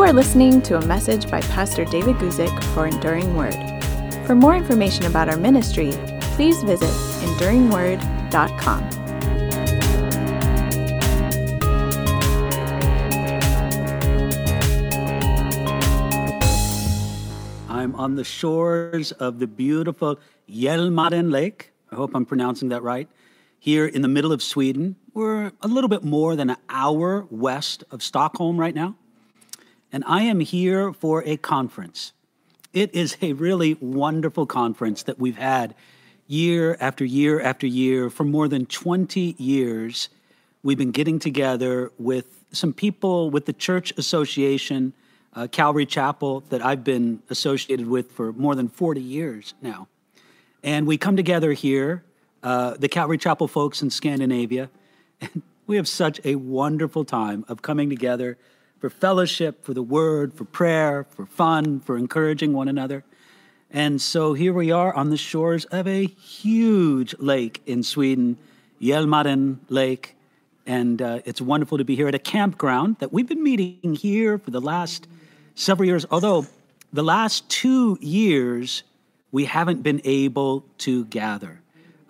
You are listening to a message by Pastor David Guzik for Enduring Word. For more information about our ministry, please visit enduringword.com. I'm on the shores of the beautiful Hjälmaren Lake. I hope I'm pronouncing that right. Here in the middle of Sweden. We're a little bit more than an hour west of Stockholm right now. And I am here for a conference. It is a really wonderful conference that we've had year after year after year for more than 20 years. We've been getting together with some people with the Church Association, uh, Calvary Chapel, that I've been associated with for more than 40 years now. And we come together here, uh, the Calvary Chapel folks in Scandinavia, and we have such a wonderful time of coming together for fellowship, for the word, for prayer, for fun, for encouraging one another. And so here we are on the shores of a huge lake in Sweden, Hjälmaren Lake. And uh, it's wonderful to be here at a campground that we've been meeting here for the last several years. Although the last two years, we haven't been able to gather.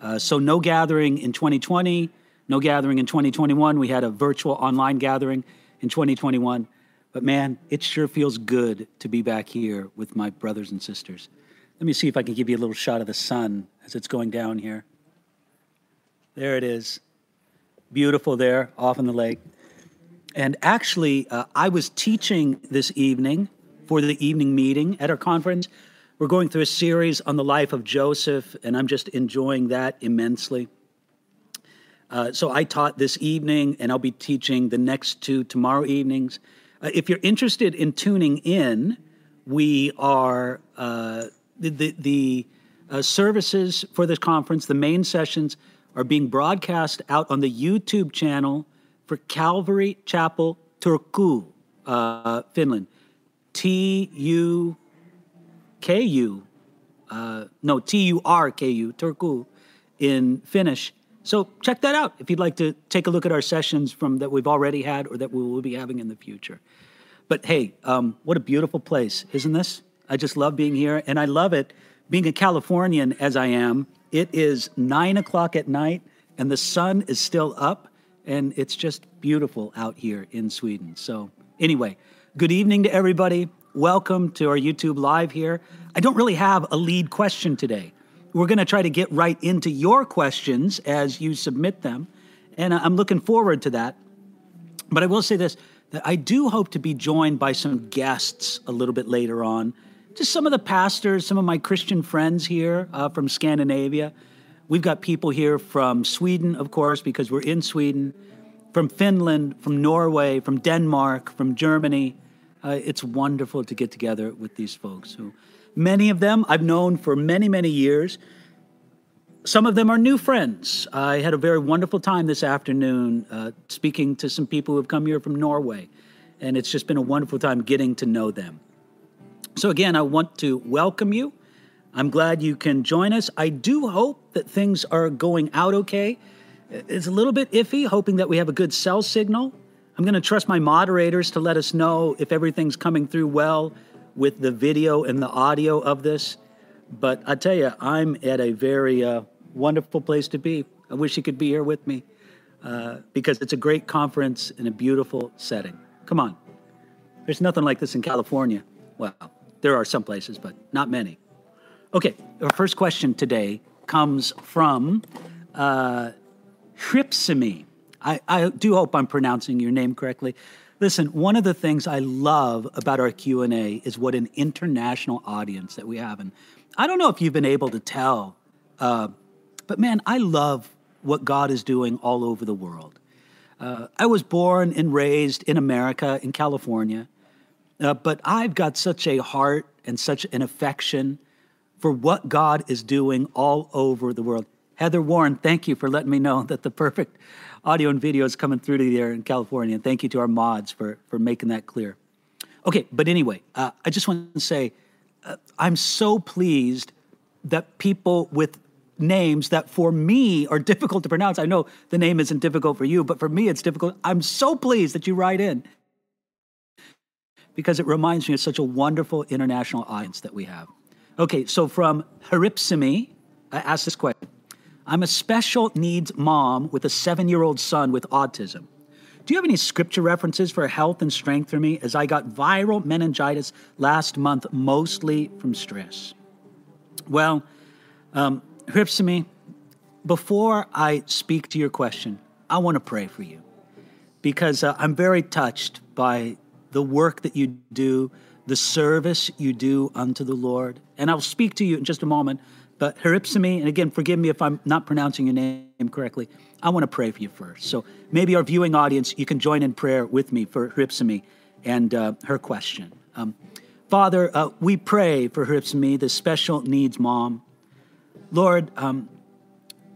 Uh, so, no gathering in 2020, no gathering in 2021. We had a virtual online gathering in 2021. But man, it sure feels good to be back here with my brothers and sisters. Let me see if I can give you a little shot of the sun as it's going down here. There it is. Beautiful there off in the lake. And actually, uh, I was teaching this evening for the evening meeting at our conference. We're going through a series on the life of Joseph, and I'm just enjoying that immensely. Uh, so I taught this evening, and I'll be teaching the next two tomorrow evenings. Uh, if you're interested in tuning in, we are uh, the the, the uh, services for this conference. The main sessions are being broadcast out on the YouTube channel for Calvary Chapel Turku, uh, Finland. T U K U, no T U R K U Turku in Finnish so check that out if you'd like to take a look at our sessions from that we've already had or that we will be having in the future. But hey, um, what a beautiful place, isn't this? I just love being here, and I love it being a Californian as I am. It is nine o'clock at night, and the sun is still up, and it's just beautiful out here in Sweden. So anyway, good evening to everybody. Welcome to our YouTube live here. I don't really have a lead question today we're going to try to get right into your questions as you submit them. And I'm looking forward to that. But I will say this that I do hope to be joined by some guests a little bit later on. Just some of the pastors, some of my Christian friends here uh, from Scandinavia. We've got people here from Sweden, of course, because we're in Sweden, from Finland, from Norway, from Denmark, from Germany. Uh, it's wonderful to get together with these folks who Many of them I've known for many, many years. Some of them are new friends. I had a very wonderful time this afternoon uh, speaking to some people who have come here from Norway, and it's just been a wonderful time getting to know them. So, again, I want to welcome you. I'm glad you can join us. I do hope that things are going out okay. It's a little bit iffy, hoping that we have a good cell signal. I'm going to trust my moderators to let us know if everything's coming through well with the video and the audio of this. But I tell you, I'm at a very uh, wonderful place to be. I wish you could be here with me uh, because it's a great conference in a beautiful setting. Come on. There's nothing like this in California. Well, there are some places, but not many. Okay, our first question today comes from uh. I, I do hope I'm pronouncing your name correctly. Listen, one of the things I love about our Q&A is what an international audience that we have. And I don't know if you've been able to tell, uh, but man, I love what God is doing all over the world. Uh, I was born and raised in America, in California, uh, but I've got such a heart and such an affection for what God is doing all over the world. Heather Warren, thank you for letting me know that the perfect audio and video is coming through to there in California. And thank you to our mods for, for making that clear. Okay, but anyway, uh, I just want to say uh, I'm so pleased that people with names that for me are difficult to pronounce. I know the name isn't difficult for you, but for me it's difficult. I'm so pleased that you write in because it reminds me of such a wonderful international audience that we have. Okay, so from Haripsimi, I asked this question. I'm a special needs mom with a seven year old son with autism. Do you have any scripture references for health and strength for me as I got viral meningitis last month, mostly from stress? Well, um, Haripsimi, before I speak to your question, I want to pray for you because uh, I'm very touched by the work that you do, the service you do unto the Lord. And I'll speak to you in just a moment. But Haripsimi, and again, forgive me if I'm not pronouncing your name correctly, I want to pray for you first. So maybe our viewing audience, you can join in prayer with me for Haripsimi and uh, her question. Um, Father, uh, we pray for Haripsimi, the special needs mom. Lord, um,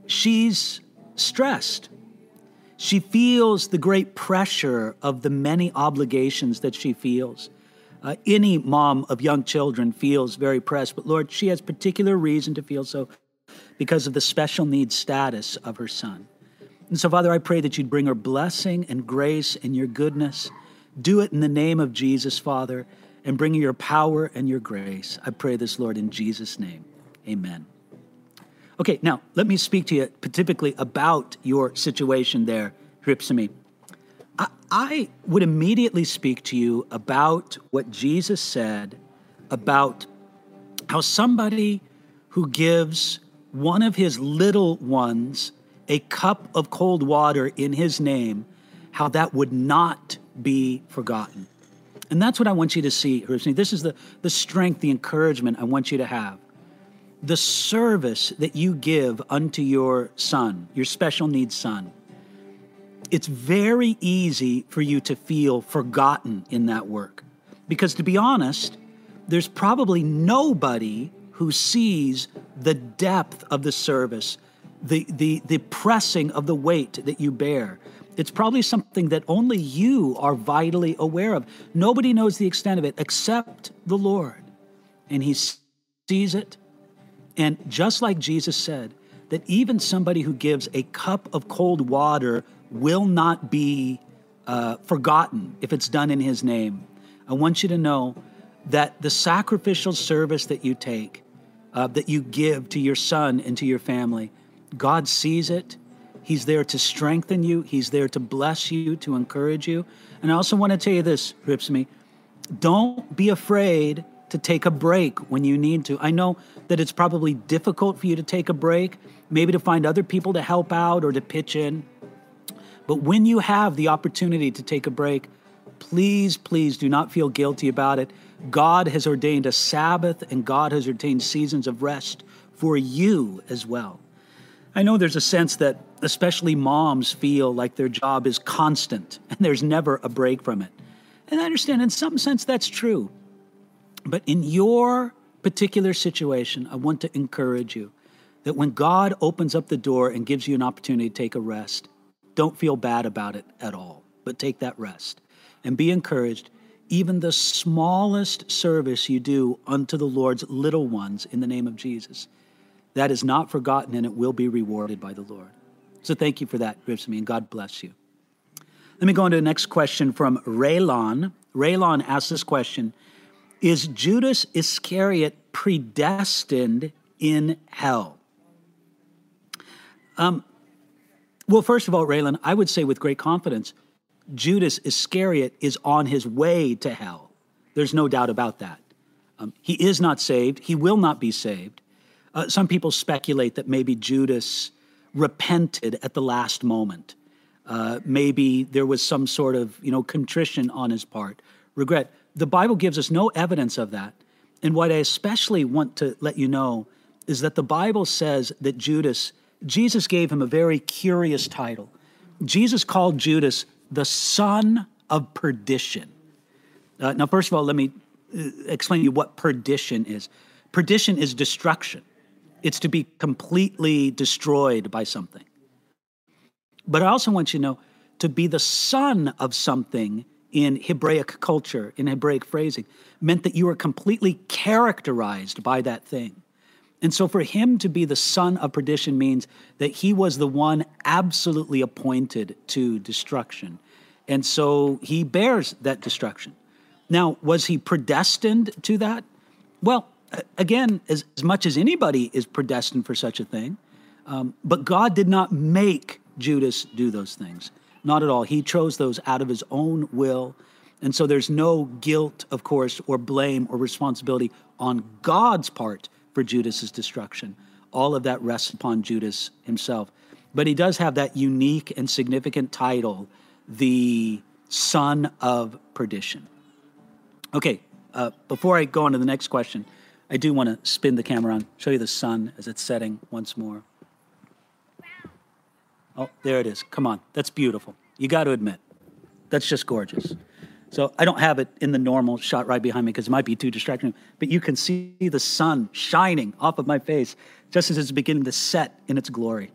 she's stressed. She feels the great pressure of the many obligations that she feels. Uh, any mom of young children feels very pressed, but Lord, she has particular reason to feel so because of the special needs status of her son. And so, Father, I pray that you'd bring her blessing and grace and your goodness. Do it in the name of Jesus, Father, and bring your power and your grace. I pray this, Lord, in Jesus' name. Amen. Okay, now let me speak to you typically about your situation there, Haripsimi. I, would immediately speak to you about what Jesus said about how somebody who gives one of his little ones a cup of cold water in his name, how that would not be forgotten. And that's what I want you to see, This is the, the strength, the encouragement I want you to have the service that you give unto your son, your special needs son, it's very easy for you to feel forgotten in that work. Because to be honest, there's probably nobody who sees the depth of the service, the, the, the pressing of the weight that you bear. It's probably something that only you are vitally aware of. Nobody knows the extent of it except the Lord. And He sees it, and just like Jesus said, that even somebody who gives a cup of cold water will not be uh, forgotten if it's done in his name. I want you to know that the sacrificial service that you take, uh, that you give to your son and to your family, God sees it. He's there to strengthen you, He's there to bless you, to encourage you. And I also want to tell you this, Haripsimi don't be afraid to take a break when you need to. I know that it's probably difficult for you to take a break, maybe to find other people to help out or to pitch in. But when you have the opportunity to take a break, please, please do not feel guilty about it. God has ordained a Sabbath and God has ordained seasons of rest for you as well. I know there's a sense that especially moms feel like their job is constant and there's never a break from it. And I understand in some sense that's true. But in your particular situation, I want to encourage you that when God opens up the door and gives you an opportunity to take a rest, don't feel bad about it at all, but take that rest and be encouraged. Even the smallest service you do unto the Lord's little ones in the name of Jesus, that is not forgotten and it will be rewarded by the Lord. So thank you for that, Ripsamy, and God bless you. Let me go on to the next question from Raylon. Raylon asks this question is Judas Iscariot predestined in hell? Um, well, first of all, Raylan, I would say with great confidence, Judas Iscariot is on his way to hell. There's no doubt about that. Um, he is not saved. He will not be saved. Uh, some people speculate that maybe Judas repented at the last moment. Uh, maybe there was some sort of you know contrition on his part, regret the Bible gives us no evidence of that. And what I especially want to let you know is that the Bible says that Judas, Jesus gave him a very curious title. Jesus called Judas the son of perdition. Uh, now, first of all, let me uh, explain to you what perdition is. Perdition is destruction, it's to be completely destroyed by something. But I also want you to know to be the son of something in Hebraic culture, in Hebraic phrasing, meant that you were completely characterized by that thing. And so for him to be the son of perdition means that he was the one absolutely appointed to destruction. And so he bears that destruction. now, was he predestined to that? Well, again, as, as much as anybody is predestined for such a thing, um, but God did not make Judas do those things. Not at all. He chose those out of his own will. And so there's no guilt, of course, or blame or responsibility on God's part for Judas's destruction. All of that rests upon Judas himself. But he does have that unique and significant title, the son of perdition. Okay, uh, before I go on to the next question, I do want to spin the camera on, show you the sun as it's setting once more. Oh, there it is. Come on. That's beautiful. You got to admit. That's just gorgeous. So I don't have it in the normal shot right behind me because it might be too distracting, but you can see the sun shining off of my face just as it's beginning to set in its glory.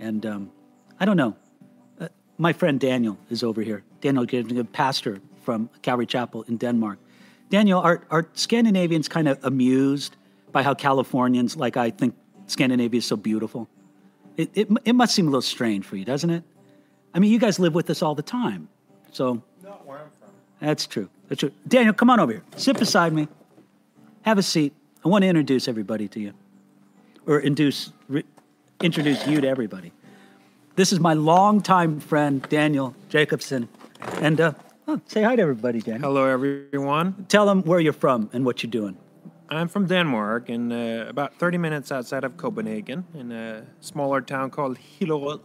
And um, I don't know. Uh, my friend Daniel is over here. Daniel, a pastor from Calvary Chapel in Denmark. Daniel, are, are Scandinavians kind of amused by how Californians, like I think Scandinavia is so beautiful? It, it, it must seem a little strange for you, doesn't it? I mean, you guys live with us all the time. So. Not where I'm. That's true. That's true. Daniel, come on over here. Sit beside me. Have a seat. I want to introduce everybody to you, or induce, re, introduce you to everybody. This is my longtime friend, Daniel Jacobson. And uh, oh, say hi to everybody, Daniel. Hello, everyone. Tell them where you're from and what you're doing. I'm from Denmark, and uh, about 30 minutes outside of Copenhagen, in a smaller town called Hillerød.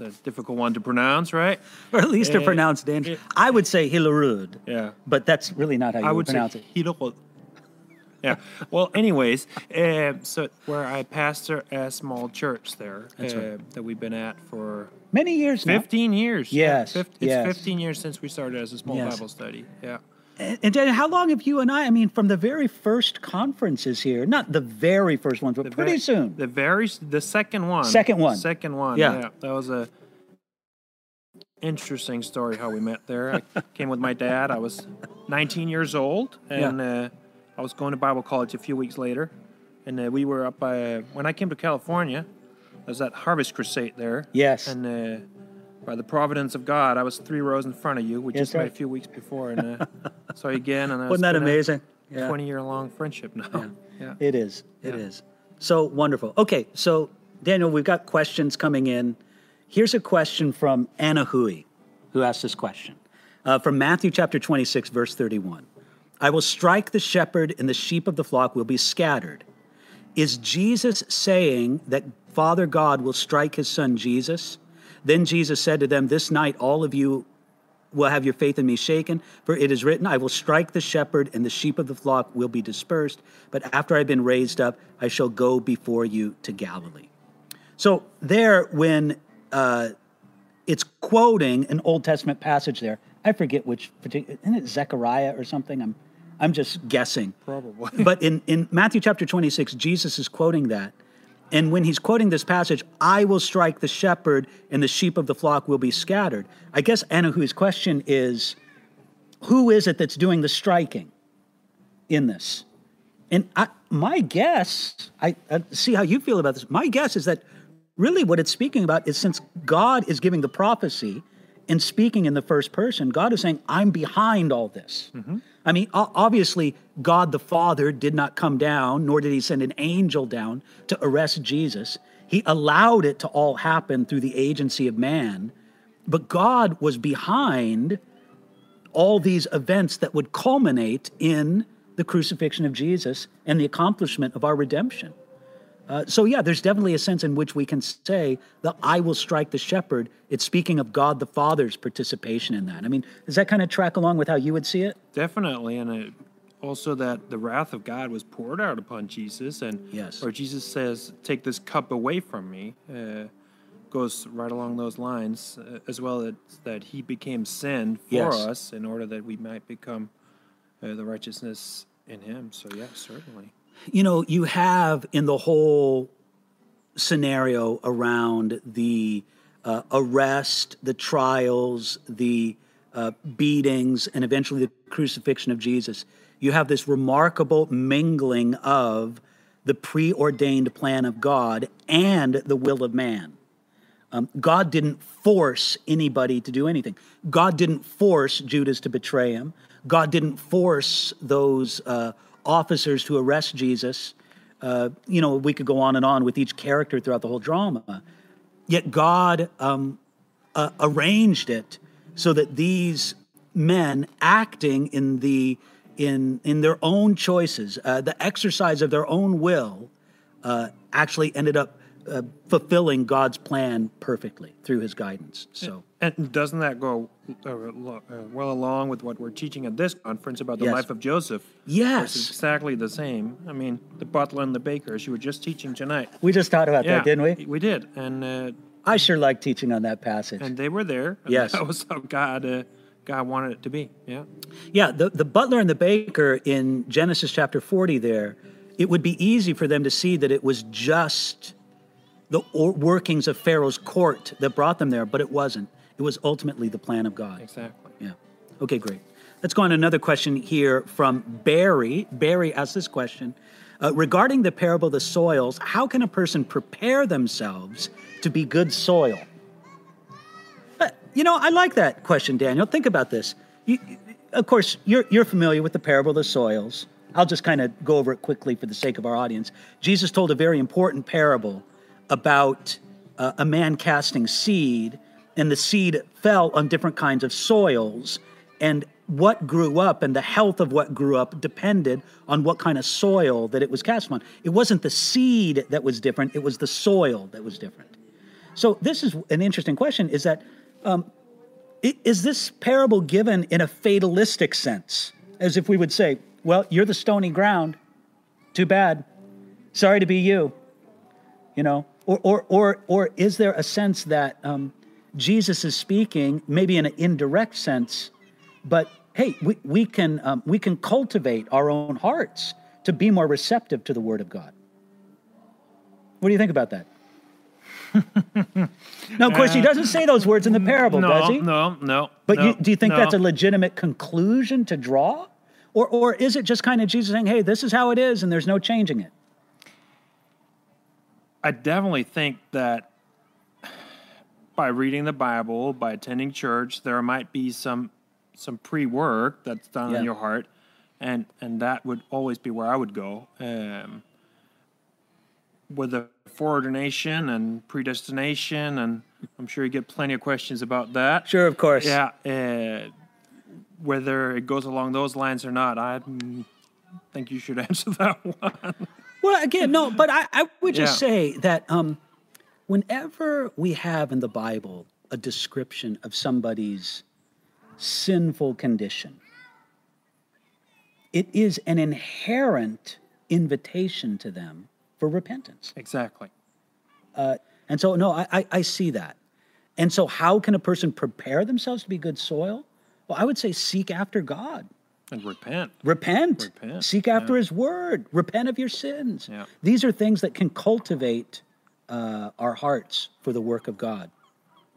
It's a difficult one to pronounce, right? Or at least to Uh, pronounce Daniel. it- I would say Hillerud. Yeah. But that's really not how you I would pronounce it. Hillerød. Yeah. Well, anyways, uh, so where I pastor a small church there That's uh, right. that we've been at for Many years now. 15 years. Yes, Fif- it's yes. 15 years since we started as a small Yes. Bible study. Yeah. And and Daniel, how long have you and I, I mean, from the very first conferences here, not the very first ones, but The pretty ve- soon. The very the second one. Second one. Second one. Yeah. Yeah. That was a interesting story how we met there. I came with my dad. I was 19 years old, and uh, I was going to Bible college a few weeks later, and uh, we were up by when I came to California. There was that Harvest Crusade there. Yes. And uh, by the providence of God, I was three rows in front of you. We just met right. a few weeks before, and uh, saw you again. And I Wasn't that amazing? Yeah. 20 year long friendship now. Yeah. It is. It Yeah. is. So wonderful. Okay, so Daniel, we've got questions coming in. Here's a question from Anna Hui, who asked this question uh, from Matthew chapter 26, verse 31. I will strike the shepherd, and the sheep of the flock will be scattered. Is Jesus saying that Father God will strike his son Jesus? Then Jesus said to them, This night all of you will have your faith in me shaken, for it is written, I will strike the shepherd, and the sheep of the flock will be dispersed. But after I've been raised up, I shall go before you to Galilee. So, there, when uh, it's quoting an Old Testament passage there, I forget which particular, isn't it Zechariah or something? I'm, I'm just guessing. Probably. but in, in Matthew chapter 26, Jesus is quoting that. And when he's quoting this passage, I will strike the shepherd and the sheep of the flock will be scattered. I guess Anahu's question is who is it that's doing the striking in this? And I, my guess, I, I see how you feel about this. My guess is that really what it's speaking about is since God is giving the prophecy and speaking in the first person, God is saying, I'm behind all this. Mm-hmm. I mean, obviously, God the Father did not come down, nor did he send an angel down to arrest Jesus. He allowed it to all happen through the agency of man. But God was behind all these events that would culminate in the crucifixion of Jesus and the accomplishment of our redemption. Uh, so, yeah, there's definitely a sense in which we can say that I will strike the shepherd. It's speaking of God the Father's participation in that. I mean, does that kind of track along with how you would see it? Definitely, and it, also that the wrath of God was poured out upon Jesus, and Yes. or Jesus says, "Take this cup away from me," uh, goes right along those lines, uh, as well as that He became sin for Yes. us in order that we might become uh, the righteousness in Him. So, yeah, certainly. You know, you have in the whole scenario around the uh, arrest, the trials, the uh, beatings, and eventually the crucifixion of Jesus, you have this remarkable mingling of the preordained plan of God and the will of man. Um, God didn't force anybody to do anything. God didn't force Judas to betray him. God didn't force those uh, officers to arrest Jesus. Uh, you know, we could go on and on with each character throughout the whole drama. Yet God um, uh, arranged it so that these men acting in the in in their own choices, uh, the exercise of their own will, uh, actually ended up uh, fulfilling God's plan perfectly through His guidance. So, And doesn't that go uh, uh, well along with what we're teaching at this conference about the Yes. life of Joseph? Yes. It's exactly the same. I mean, the butler and the baker, as you were just teaching tonight. we just talked about Yeah, that, didn't we? We did, and uh, I sure like teaching on that passage. and they were there. Yes. that was how God uh, God wanted it to be. Yeah, Yeah, the, the butler and the baker in Genesis chapter 40 there, it would be easy for them to see that it was just the or- workings of Pharaoh's court that brought them there, but it wasn't. It was ultimately the plan of God. exactly. Yeah. Okay, great. Let's go on another question here from Barry. Barry asked this question uh, Regarding the parable of the soils, how can a person prepare themselves to be good soil? Uh, you know, I like that question, Daniel. Think about this. You, of course, you're, you're familiar with the parable of the soils. I'll just kind of go over it quickly for the sake of our audience. Jesus told a very important parable about uh, a man casting seed, and the seed fell on different kinds of soils. And what grew up and the health of what grew up depended on what kind of soil that it was cast on. It wasn't the seed that was different, it was the soil that was different. So this is an interesting question: is that um, is this parable given in a fatalistic sense, as if we would say, "Well, you're the stony ground. Too bad. Sorry to be you." You know, or or or or is there a sense that um, Jesus is speaking, maybe in an indirect sense, but hey, we, we can um, we can cultivate our own hearts to be more receptive to the Word of God. What do you think about that? now, of course, he doesn't say those words in the parable, no, does he? no, no. But no, you, do you think no. that's a legitimate conclusion to draw? Or, or is it just kind of Jesus saying, hey, this is how it is and there's no changing it? I definitely think that by reading the Bible, by attending church, there might be some some pre-work that's done Yeah. in your heart, and and that would always be where I would go. Um, with the foreordination and predestination, and I'm sure you get plenty of questions about that. Sure, of course. Yeah, uh, whether it goes along those lines or not, I think you should answer that one. Well, again, no, but I, I would just Yeah. say that um, whenever we have in the Bible a description of somebody's sinful condition, it is an inherent invitation to them for repentance. exactly. And so, no, I, I, I see that. And so, how can a person prepare themselves to be good soil? Well, I would say seek after God. And repent. Repent. Repent, Seek after His Word. Repent of your sins. Yeah. These are things that can cultivate uh, our hearts for the work of God.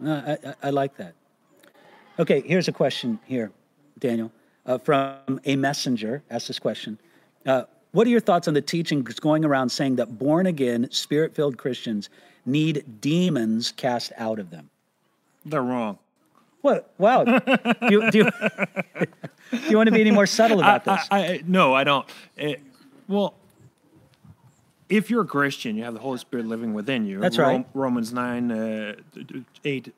Uh, I, I, I like that. Okay, here's a question here, Daniel, uh, from a messenger. Asked this question. Uh, what are your thoughts on the teachings going around saying that born again, spirit filled Christians need demons cast out of them? They're wrong. What? Wow. do, you, do, you, do you want to be any more subtle about this? I, I, no, I don't. Eh, well, if you're a Christian, you have the Holy Spirit living within you. That's right. Romans 9, uh, 8,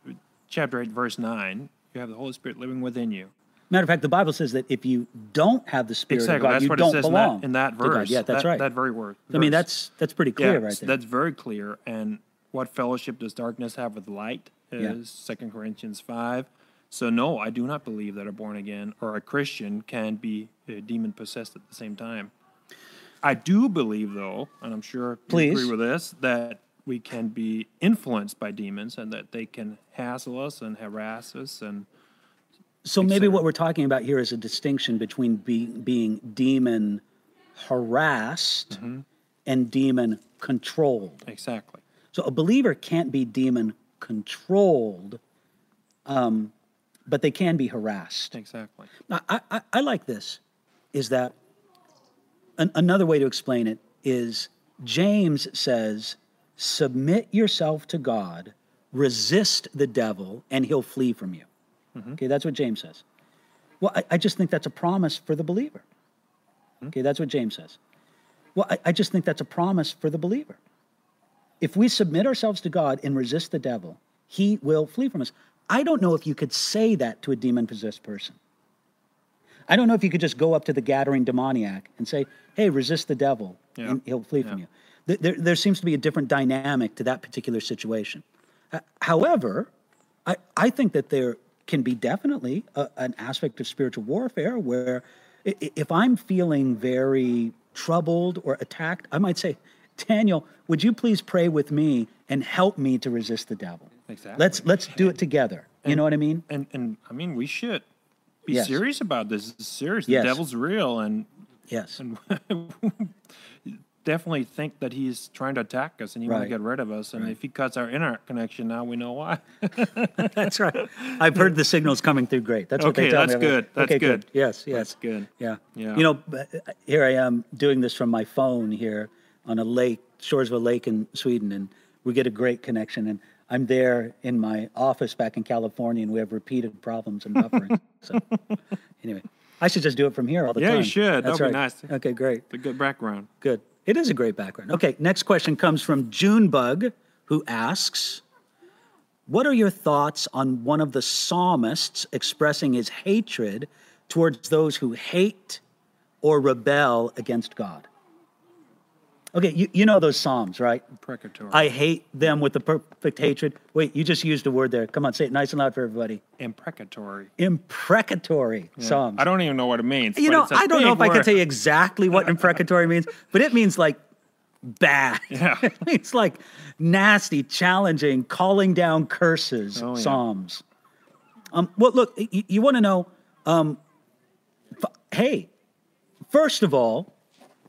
chapter 8, verse 9. You have the Holy Spirit living within you. Matter of fact, the Bible says that if you don't have the Spirit Exactly. of God, That's you what don't it says in that, in that verse. Yeah, that's that, right. That very word. I mean, that's that's pretty clear yeah, right there. That's very clear. And what fellowship does darkness have with light? Yeah. Is Second Corinthians 5. So, no, I do not believe that a born again or a Christian can be uh, demon possessed at the same time. I do believe, though, and I'm sure you agree with this, that we can be influenced by demons and that they can hassle us and harass us. And so maybe what we're talking about here is a distinction between be, being demon harassed Mm-hmm. and demon controlled. exactly. So a believer can't be demon controlled, um, but they can be harassed. Exactly. I, I- I, I like this is that an, another way to explain it is James says, submit yourself to God, resist the devil, and he'll flee from you. Okay, that's what James says. Well, I, I just think that's a promise for the believer. Okay, that's what James says. Well, I, I just think that's a promise for the believer. If we submit ourselves to God and resist the devil, he will flee from us. I don't know if you could say that to a demon possessed person. I don't know if you could just go up to the Gadarene demoniac and say, hey, resist the devil, Yeah. and he'll flee from you. There, there seems to be a different dynamic to that particular situation. Uh, However, I, I think that there can be definitely a, an aspect of spiritual warfare where if I'm feeling very troubled or attacked, I might say, Daniel, would you please pray with me and help me to resist the devil? Exactly. Let's let's do it together. You know what I mean? And and I mean, we should be Yes. serious about this. It's serious. Yes. The devil's real, and Yes. and definitely think that he's trying to attack us and he want to get rid of us. And if he cuts our internet connection, now we know why. That's right. I've heard the signals coming through great. That's Okay, that's good. That's okay, good. Yes, yes. That's good. Yeah. Yeah. You know, uh, here I am doing this from my phone here on a lake, shores of a lake in Sweden, and we get a great connection. And I'm there in my office back in California, and we have repeated problems and buffering. so, anyway, I should just do it from here all the Yeah, time. Yeah, you should. That's That'd be right. nice. Okay, great. The good background. Good. It is a great background. Okay, next question comes from Junebug, who asks, "What are your thoughts on one of the psalmists expressing his hatred towards those who hate or rebel against God?" Okay, you, you know those psalms, right? Precatory. I hate them with the perfect hatred. Wait, you just used a word there. Come on, say it nice and loud for everybody. Imprecatory. Imprecatory psalms. I don't even know what it means. You know, it's I don't know if I can word. tell you exactly what imprecatory means, but it means like bad. Yeah. it means like nasty, challenging, calling down curses, Oh, yeah. psalms. Um, well, look, you, you want to know, um, f- hey, first of all,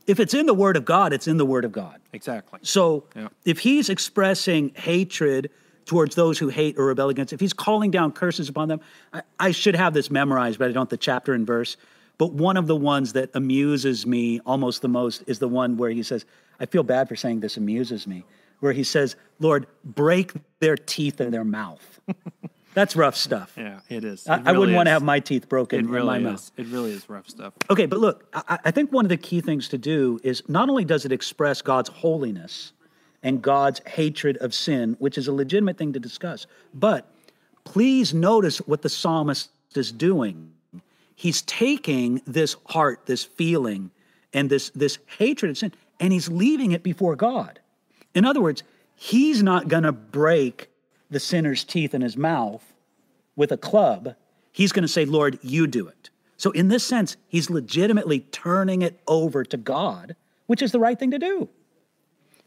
if it's in the Word of God, it's in the Word of God. Exactly. So Yeah. if he's expressing hatred towards those who hate or rebel against, if he's calling down curses upon them, I, I should have this memorized, but I don't the chapter and verse. But one of the ones that amuses me almost the most is the one where he says, I feel bad for saying this amuses me, where he says, Lord, break their teeth in their mouth. That's rough stuff. Yeah, it is. I, It I wouldn't really want to have my teeth broken It in my really mouth. It really is rough stuff. Okay, but look, I, I think one of the key things to do is not only does it express God's holiness and God's hatred of sin, which is a legitimate thing to discuss, but please notice what the psalmist is doing. He's taking this heart, this feeling, and this, this hatred of sin, and he's leaving it before God. In other words, he's not going to break the sinner's teeth in his mouth with a club, he's going to say, Lord, you do it. So, in this sense, he's legitimately turning it over to God, which is the right thing to do.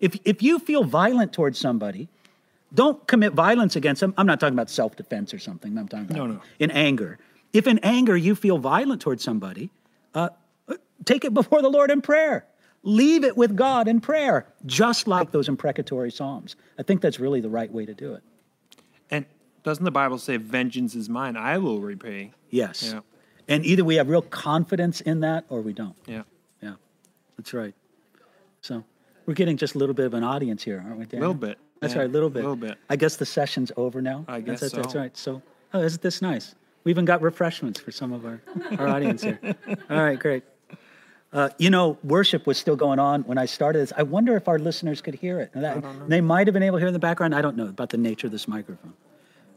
If, if you feel violent towards somebody, don't commit violence against them. I'm not talking about self defense or something. I'm talking about No, no. in anger. If in anger you feel violent towards somebody, uh, uh, take it before the Lord in prayer. Leave it with God in prayer, just like those imprecatory psalms. I think that's really the right way to do it. Doesn't the Bible say, "Vengeance is mine; I will repay"? Yes. Yeah. And either we have real confidence in that or we don't. Yeah. Yeah, that's right. So we're getting just a little bit of an audience here, aren't we, Dan? A little bit, That's yeah, right, a little bit. A little bit. I guess the session's over now. I guess that's, that's right. So, oh, isn't this nice? We even got refreshments for some of our, our audience here. All right, great. Uh, you know, worship was still going on when I started this. I wonder if our listeners could hear it. That- They might have been able to hear in the background. I don't know about the nature of this microphone.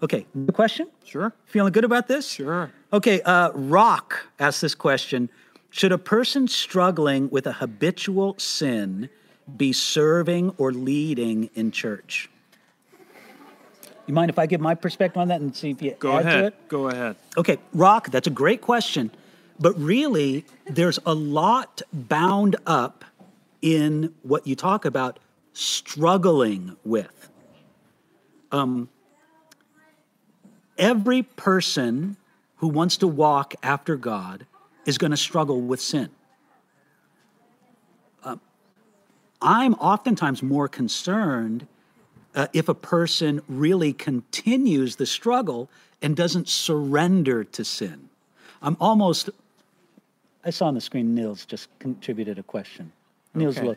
Okay, new question? Sure. Feeling good about this? Sure. Okay, uh, Rock asked this question Should a person struggling with a habitual sin be serving or leading in church? You mind if I give my perspective on that and see if you Go add to ahead. it? Go ahead. Okay, Rock, that's a great question. But really, there's a lot bound up in what you talk about struggling with. Um, every person who wants to walk after God is going to struggle with sin. Um, I'm oftentimes more concerned uh, if a person really continues the struggle and doesn't surrender to sin. I'm almost, I saw on the screen Niels just contributed a question. Niels Okay.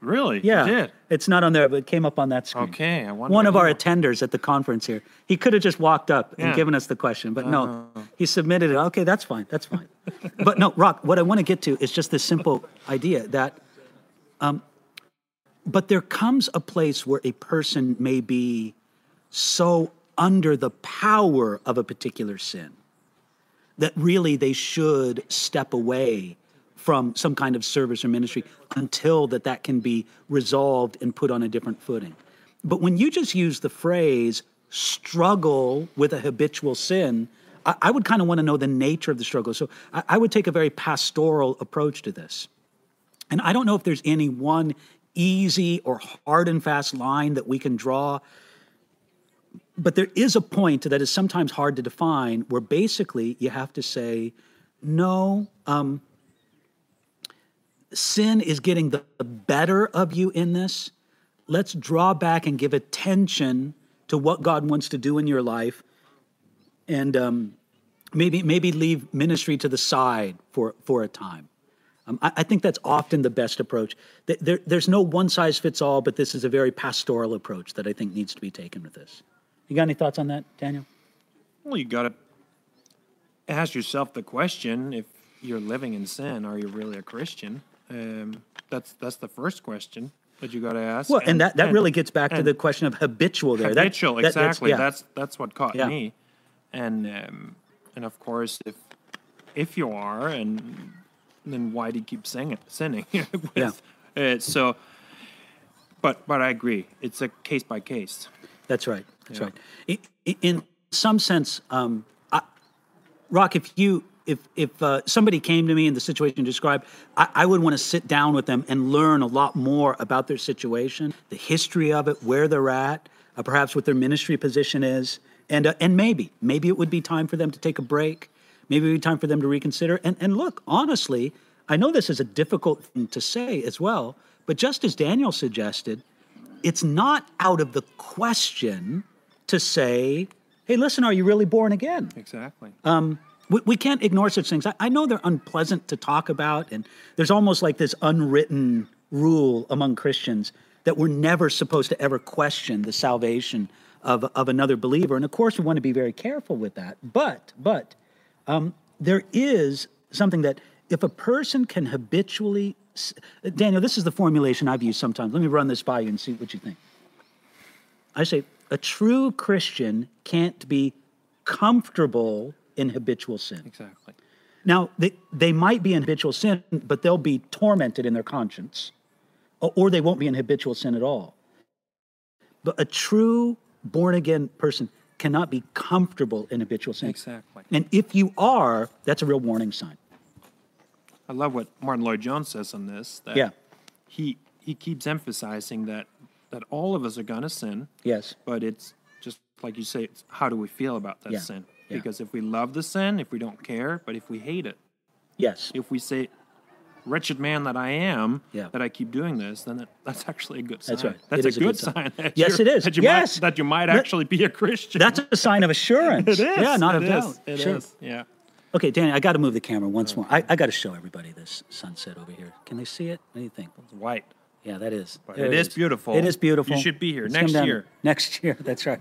Really? Yeah, You did. it's not on there, but it came up on that screen. Okay, I wonder One of our attenders at the conference here, he could have just walked up and Yeah. given us the question, but no, Oh. he submitted it. Okay, that's fine, that's fine. but no, Rock, what I want to get to is just this simple idea that, um, but there comes a place where a person may be so under the power of a particular sin that really they should step away from some kind of service or ministry until that that can be resolved and put on a different footing. But when you just use the phrase struggle with a habitual sin i, I would kind of want to know the nature of the struggle. So I, I would take a very pastoral approach to this. And i don't know if there's any one easy or hard and fast line that we can draw but there is a point that is sometimes hard to define where basically you have to say no um, sin is getting the better of you in this let's draw back and give attention to what god wants to do in your life. And um, maybe maybe leave ministry to the side for for a time. Um, I, I think that's often the best approach. There, there's no one size fits all but this is a very pastoral approach that i think needs to be taken with this. You got any thoughts on that daniel? Well, you got to ask yourself the question: if you're living in sin, are you really a Christian? Um, that's that's the first question that you got to ask. Well, and, that, that really gets back to the question of habitual there. That- habitual. that- that's- exactly. yeah. That's that's what caught Yeah. me. And um, and of course, if if you are, and then why do you keep singing, sinning? with, Yeah. Uh, so, but but I agree. It's a case by case. That's right. That's Yeah. right. In, in some sense, um, I, Rock, if you if if uh, somebody came to me in the situation you described, I, I would want to sit down with them and learn a lot more about their situation, the history of it, where they're at, uh, perhaps what their ministry position is, and uh, and maybe maybe it would be time for them to take a break. Maybe it would be time for them to reconsider. And and look, honestly, I know this is a difficult thing to say as well, but just as Daniel suggested, it's not out of the question to say, hey, listen, are you really born again? Exactly. We, we can't ignore such things. I, I know they're unpleasant to talk about, and there's almost like this unwritten rule among Christians that we're never supposed to ever question the salvation of, of another believer. And of course, we want to be very careful with that. But, but, um, there is something that if a person can habitually, Daniel, this is the formulation I've used sometimes. Let me run this by you and see what you think. I say a true Christian can't be comfortable in habitual sin. exactly. Now, they, they might be in habitual sin, but they'll be tormented in their conscience, or, they won't be in habitual sin at all. But a true born again person cannot be comfortable in habitual sin. Exactly. And if you are, that's a real warning sign. I love what Martyn Lloyd-Jones says on this. That Yeah. He he keeps emphasizing that that all of us are gonna sin, Yes. but it's just like you say, it's how do we feel about that Yeah. sin? Yeah. Because if we love the sin, if we don't care, but if we hate it, Yes. if we say, "Wretched man that I am," Yeah. that I keep doing this, then that, that's actually a good sign. That's right. That's a a good, good sign. sign. that Yes, it is. That you Yes. might, that you might actually be a Christian. That's a sign of assurance. it is. Yeah, not it a is. doubt. It sure. is. Yeah. Okay, Danny, I got to move the camera once oh. more. I, I got to show everybody this sunset over here. Can they see it? What do you think? It's white. Yeah, that is. But There it is beautiful. It is beautiful. You should be here Let's next down- year. Next year, that's right.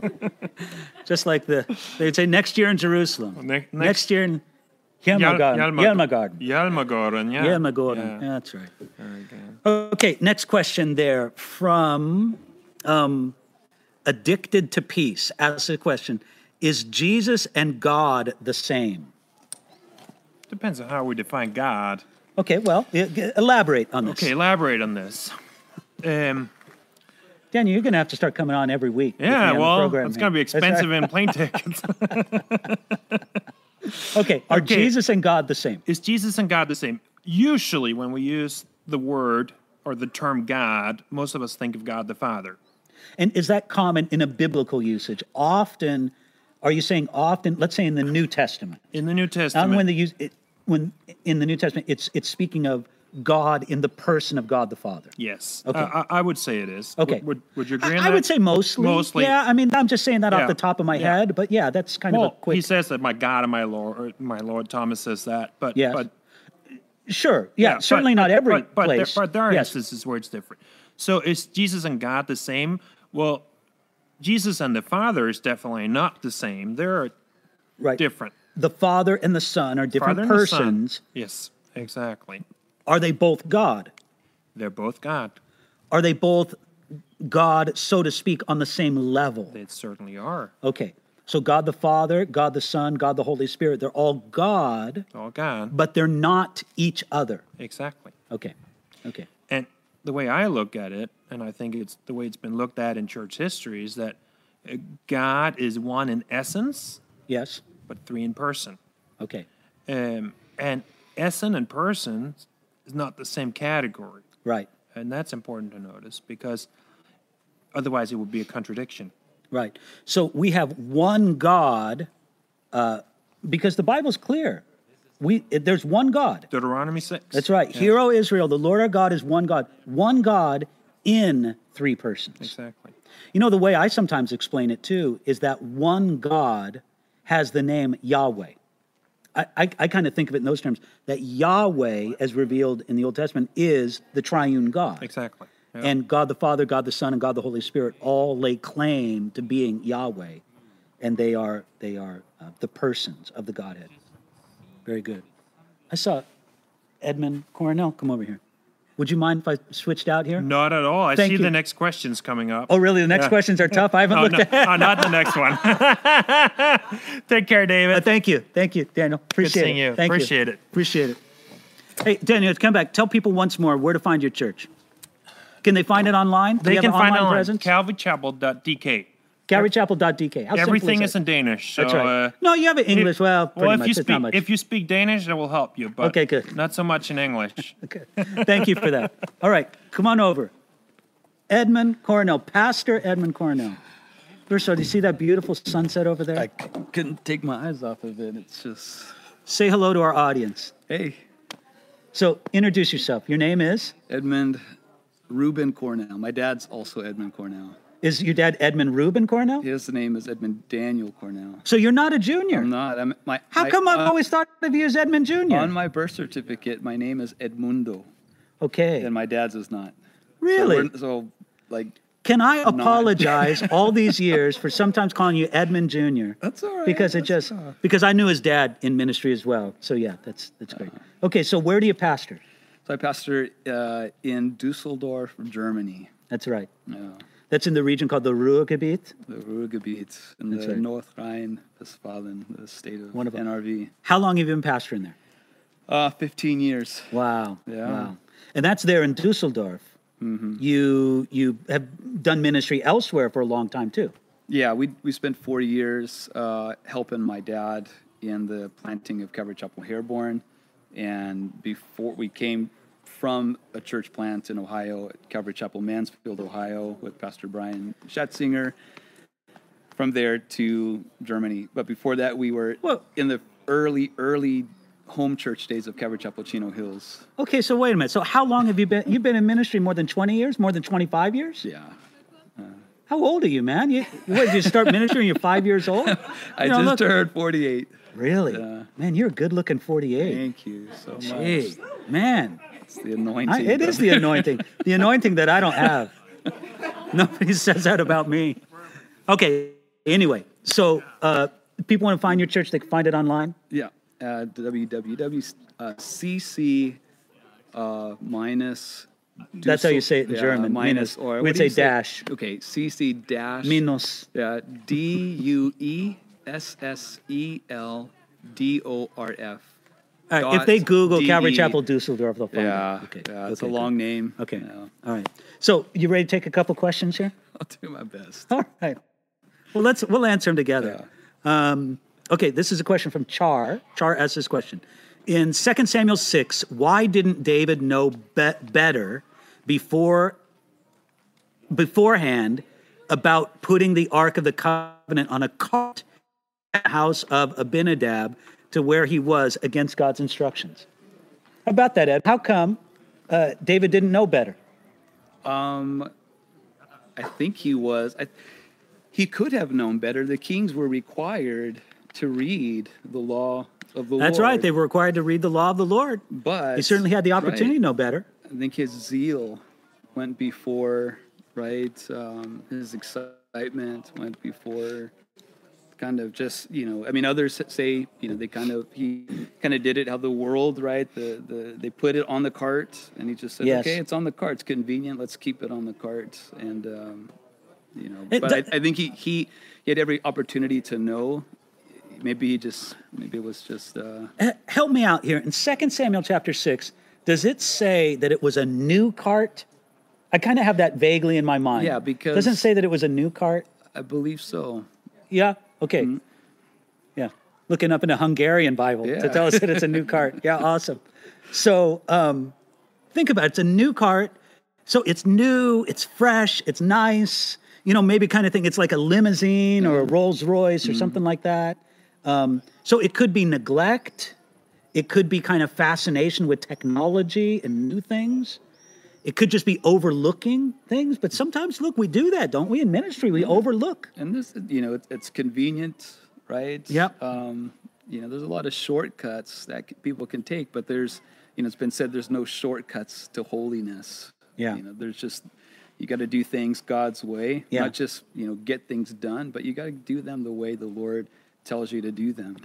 Just like the they'd say next year in Jerusalem. Ne- next, next- year in Hjelmagarden. Hjelmagarden. Hjelmagarden, yeah. Hjelmagarden. Yeah. That's right. Okay, next question there from um, Addicted to Peace. Asks a question Is Jesus and God the same? Depends on how we define God. Okay, well, elaborate on this. Okay, elaborate on this. Um, Daniel, you're going to have to start coming on every week. yeah, well, program it's going to be expensive in plane tickets. Okay, are Okay. Jesus and God the same? Is Jesus and God the same? Usually, when we use the word or the term God, most of us think of God the Father. And is that common in a biblical usage? Often, are you saying often? Let's say in the New Testament, In the New Testament, not when the use it, when in the New Testament, it's it's speaking of God in the person of God the Father. yes, Okay. Uh, I, I would say it is. Okay. Would, would, would you agree I, I would say mostly. Mostly. Yeah, I mean, I'm just saying that Yeah. off the top of my Yeah. head, but yeah, that's kind of a Well, quick. he says that my God and my Lord, or my Lord Thomas says that, but Yes. but sure, yeah, but- certainly but- not every but, but place. There, but there are yes. instances where it's different. So is Jesus and God the same? Well, Jesus and the Father is definitely not the same. They're Right. different. The Father and the Son are different Father and the Son. persons. Yes, exactly. Are they both God? They're both God. Are they both God, so to speak, on the same level? They certainly are. Okay. So God the Father, God the Son, God the Holy Spirit, they're all God, All God. but they're not each other. Exactly. Okay. Okay. And the way I look at it, and I think it's the way it's been looked at in church history, is that uh, God is one in essence, Yes. but three in person. Okay. Um, and essence and person is not the same category. Right. And that's important to notice because otherwise it would be a contradiction. Right. So we have one God, uh, because the Bible's clear. We there's one God. Deuteronomy 6. That's right. Yeah, Hear, O Israel, the Lord our God is one God. One God in three persons. Exactly. You know, the way I sometimes explain it too is that one God has the name Yahweh. I, I, I kind of think of it in those terms that Yahweh, as revealed in the Old Testament, is the triune God. Exactly. Yeah. And God the Father, God the Son, and God the Holy Spirit all lay claim to being Yahweh, and they are they are uh, the persons of the Godhead. Very good. I saw Edmund Coronel come over here. Would you mind if I switched out here? Not at all. I Thank see you. the next questions coming up. Oh, really? The next Yeah. questions are tough. I haven't Oh, looked no, at. oh, not the next one. Take care, Uh, David. thank you, thank you, Daniel. Appreciate seeing it. you. Thank Appreciate you. it. Appreciate it. Hey, Daniel, come back. Tell people once more where to find your church. Can they find it online? Do They can an find it online on presence? calvarychapel.dk. GaryChapel.dk. How simple Everything is is in Danish. So, That's right. uh, no, you have it English. well, pretty well, if much. you it's speak not much. if you speak Danish, it will help you. But Okay, good. Not so much in English. Okay. Thank you for that. All right, come on over. Edmund Cornell, Pastor Edmund Cornell. First of all, do you see that beautiful sunset over there? I c- couldn't take my eyes off of it. It's just, Say hello to our audience. hey, So, introduce yourself. Your name is? Edmund Reuben Cornell. My dad's also Edmund Cornell. Is your dad Edmund Reuben Cornell? His name is Edmund Daniel Cornell. So you're not a junior. I'm not. I'm my. How come I've uh, always thought of you as Edmund Jr.? on my birth certificate? My name is Edmundo, okay. and my dad's is not. Really? we're- So, like, Can I not. apologize all these years for sometimes calling you Edmund Jr.? That's all right. Because it just right. because I knew his dad in ministry as well. So yeah, that's that's great. Uh-huh. Okay, so where do you pastor? so I pastor uh, in Dusseldorf, Germany. That's right. Yeah, That's in the region called the Ruhrgebiet. the Ruhrgebiet in That's the right. North Rhine-Westphalen, the state of Wonderful. NRW. How long have you been pastoring there? Uh, 15 years. Wow. Yeah. Wow. And that's there in Dusseldorf. Mm-hmm. You you have done ministry elsewhere for a long time too. Yeah, we we spent four years uh, helping my dad in the planting of Calvary Chapel Herborn, and before we came from a church plant in Ohio at Calvary Chapel Mansfield, Ohio, with Pastor Brian Schatzinger. From there to Germany, but before that, we were Well- in the early early home church days of Calvary Chapel Chino Hills. Okay, so wait a minute. So how long have you been? You've been in ministry more than twenty years, more than twenty five years. Yeah, How old are you, man? You what, did you start ministry when you're five years old? I You know, just look- turned 48. Really? Yeah. Man, you're a good looking 48. Thank you so much. Gee, man. It's the anointing. I, it is the anointing. the anointing that I don't have. Nobody says that about me. Okay, anyway, so uh, people want to find your church, they can find it online. Yeah, uh, www.cc uh, minus. That's how you say it in yeah, German, Minus, minus. or We'd say dash. Okay, cc dash. Minus. Yeah, D U E S S E L D O R F. All right, if they Google Calvary. Chapel Dusseldorf, they'll find Yeah, it. Okay. yeah, it's okay, a good. long name. Okay. Yeah, All right. So you ready to take a couple questions here? I'll do my best. All right. Well, let's we'll answer them together. Um, okay, this is a question from Char. Char asks this question: In 2 Samuel six, why didn't David know be- better before beforehand about putting the Ark of the Covenant on a cart at the house of Abinadab to where he was against God's instructions? How about that, Ed? How come uh, David didn't know better? Um, I think he was. I, he could have known better. The kings were required to read the law of the That's Lord. right. They were required to read the law of the Lord. But He certainly had the right, opportunity to know better. I think his zeal went before, right? Um, his excitement went before kind of just you know i mean others say you know they kind of he kind of did it how the world right the the they put it on the cart and he just said Yes. okay it's on the cart it's convenient let's keep it on the cart and um you know but I, I think he, he he had every opportunity to know maybe he just maybe it was just uh Help me out here. In 2 Samuel chapter 6, does it say that it was a new cart? I kind of have that vaguely in my mind. Yeah, because- Doesn't say that it was a new cart? i believe so Yeah. Okay. Yeah. Looking up in a Hungarian Bible to Mm-hmm. Tell us that it's a new cart. Yeah. Awesome. So um, think about it. It's a new cart. So it's new. It's fresh. It's nice. You know, maybe kind of thing. It's like a limousine or a Mm-hmm. Rolls Royce or something like that. Um, so it could be neglect. It could be kind of fascination with technology and new things. It could just be overlooking things. But sometimes, look, we do that, don't we? In ministry, we overlook. and this you know it's, it's convenient right Yep. um you know there's a lot of shortcuts that people can take but there's you know it's been said there's no shortcuts to holiness Yeah. you know there's just you got to do things god's way Yeah. not just you know get things done but you got to do them the way the lord tells you to do them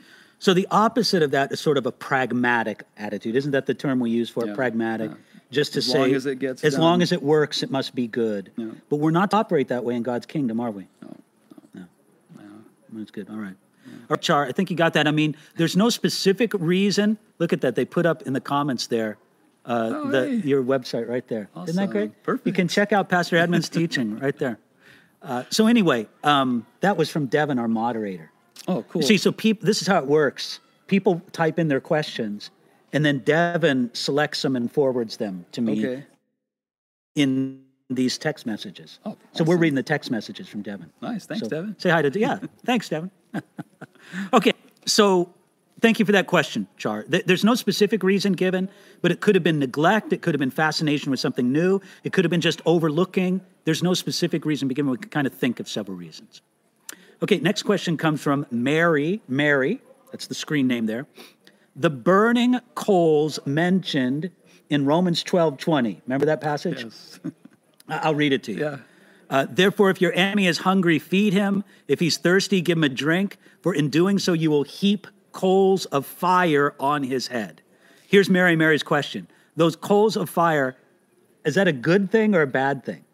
So the opposite of that is sort of a pragmatic attitude. Isn't that the term we use for it? Yeah, pragmatic. yeah. Just to As say, long as it gets as long as it works, it must be good. Yeah. But we're not to operate that way in God's kingdom, are we? No, No. no. That's good. All right. Right, Char, I think you got that. I mean, there's no specific reason. Look at that. They put up in the comments there uh, Oh, the, hey. your website right there. Awesome. Isn't that great? You can check out Pastor Edmund's teaching right there. Uh, so anyway, um, that was from Devin, our moderator. Oh cool See, so people, this is how it works. People type in their questions, and then Devin selects them and forwards them to me okay in these text messages. Oh, So we're reading the text messages from Devin. nice thanks So devin Say hi to yeah. thanks, Devin. okay, so thank you for that question, Char. There's no specific reason given, but it could have been neglect. It could have been fascination with something new. It could have been just overlooking. There's no specific reason given. We could kind of think of several reasons. Okay, next question comes from Mary. Mary, that's the screen name there. The burning coals mentioned in Romans 12 20. Remember that passage? yes I'll read it to you. yeah Uh, Therefore, if your enemy is hungry, feed him. If he's thirsty, give him a drink. For in doing so, you will heap coals of fire on his head. Here's Mary Mary's question Those coals of fire, is that a good thing or a bad thing?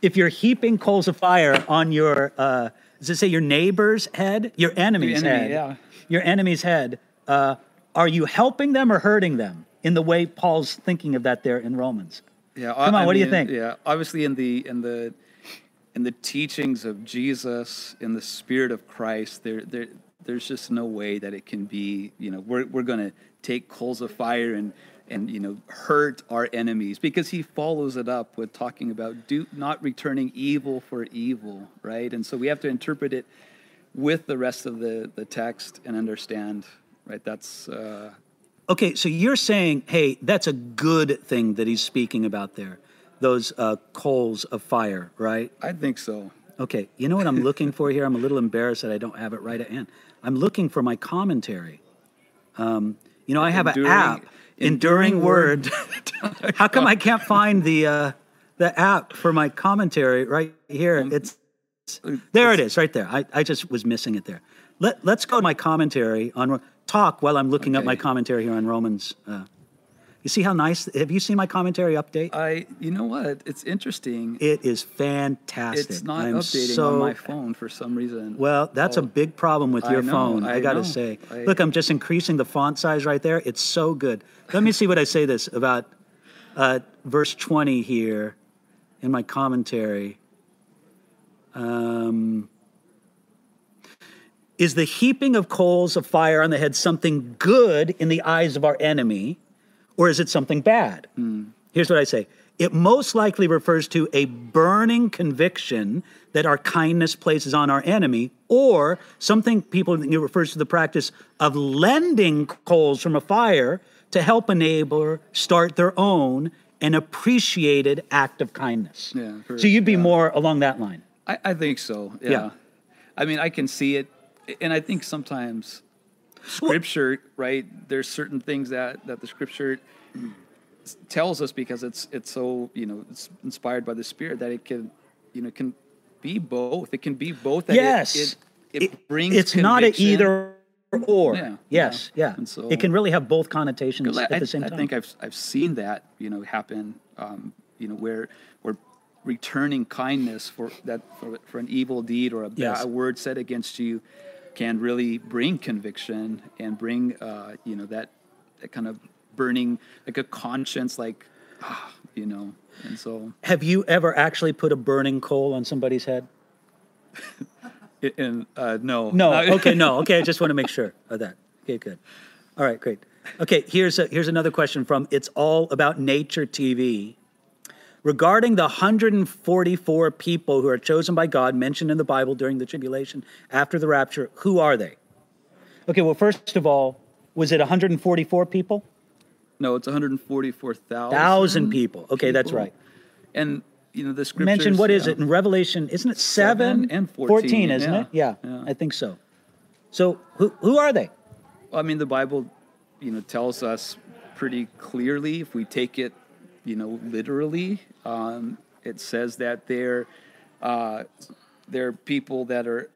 If you're heaping coals of fire on your, uh, does it say your neighbor's head? Your enemy's enemy, head. yeah. Your enemy's head. Uh, are you helping them or hurting them in the way Paul's thinking of that there in Romans? Yeah. Come on, what do you think? Yeah. Obviously, in the in the in the teachings of Jesus, in the Spirit of Christ, there there there's just no way that it can be. You know, we're we're gonna take coals of fire and and you know hurt our enemies because he follows it up with talking about do not returning evil for evil, right? And so we have to interpret it with the rest of the the text and understand, right? That's. Uh, Okay, so you're saying, hey, that's a good thing that he's speaking about there, those uh, coals of fire, right? I think so. Okay, you know what I'm looking for here? I'm a little embarrassed that I don't have it right at hand. I'm looking for my commentary. Um, you know, I have an app, Enduring, Word. How come I can't find the uh, the app for my commentary right here? Um, It's there. It is right there. I, I just was missing it there. Let Let's go to my commentary on talk while I'm looking up my commentary here on Romans. Uh, you see how nice? Have you seen my commentary update? I, you know what? It's interesting. It is fantastic. It's not I'm updating so, on my phone for some reason. Well, that's a Oh, big problem with I your know, phone. I, I got to say. I- Look, I'm just increasing the font size right there. It's so good. Let me see what I say this about uh, verse 20 here in my commentary. Um, is the heaping of coals of fire on the head something good in the eyes of our enemy, or is it something bad? Hmm. Here's what I say it most likely refers to a burning conviction that our kindness places on our enemy, or something people think it refers to the practice of lending coals from a fire to help a neighbor start their own an appreciated act of kindness. Yeah, for- so you'd be yeah. more along that line. I, I think so. Yeah. Yeah. I mean, I can see it, and I think sometimes scripture, right? There's certain things that that the scripture tells us because it's it's so you know it's inspired by the Spirit that it can you know can be both. It can be both. that it- yes. it, it, brings. It's not an either or. Yeah, yes. Yeah. And so- it can really have both connotations I, at the same I time. I think I've I've seen that you know happen. Um, you know where where returning kindness for that for, for an evil deed or a, bad, a word said against you can really bring conviction and bring uh, you know that that kind of burning like a conscience like ah, you know and so have you ever actually put a burning coal on somebody's head? and uh, no No. Okay. No. Okay. I just want to make sure of that. Okay. Good. All right. Great. Okay. Here's a, here's another question from It's All About Nature TV. Regarding the 144 people who are chosen by God mentioned in the Bible during the tribulation after the rapture, who are they? Okay. Well, first of all, was it 144 people? no it's 144,000 Thousand people. Okay, that's right. and you know the scriptures Mention what is uh, it in Revelation? Isn't it seven, Seven and 14, isn't yeah. it? Yeah, Yeah. I think so. So who who are they? Well, I mean, the Bible, you know, tells us pretty clearly if we take it, you know, literally. Um, it says that they're uh, they're people that are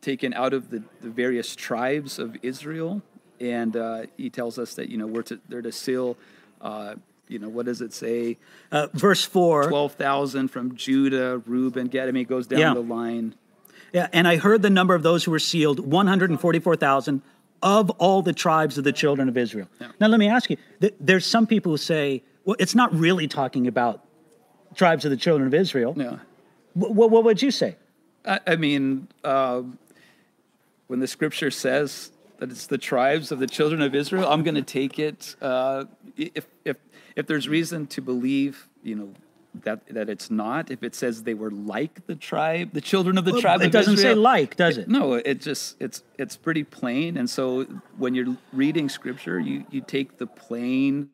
taken out of the, the various tribes of Israel, and uh, he tells us that you know we're to they're to seal. Uh, you know what does it say? Uh, verse four. Twelve thousand from Judah, Reuben, Gad. I mean, it goes down Yeah. the line. Yeah, and I heard the number of those who were sealed, 144,000 of all the tribes of the children of Israel. Now, let me ask you th- there's some people who say, well, it's not really talking about tribes of the children of Israel. Yeah. Wh- wh- what would you say? I, I mean, uh, when the scripture says that it's the tribes of the children of Israel, I'm going to take it. Uh, if if if there's reason to believe, you know, that that it's not. If it says they were like the tribe, the children of the tribe it doesn't say like, does it? no, it just it's it's pretty plain. And so when you're reading scripture, you you take the plain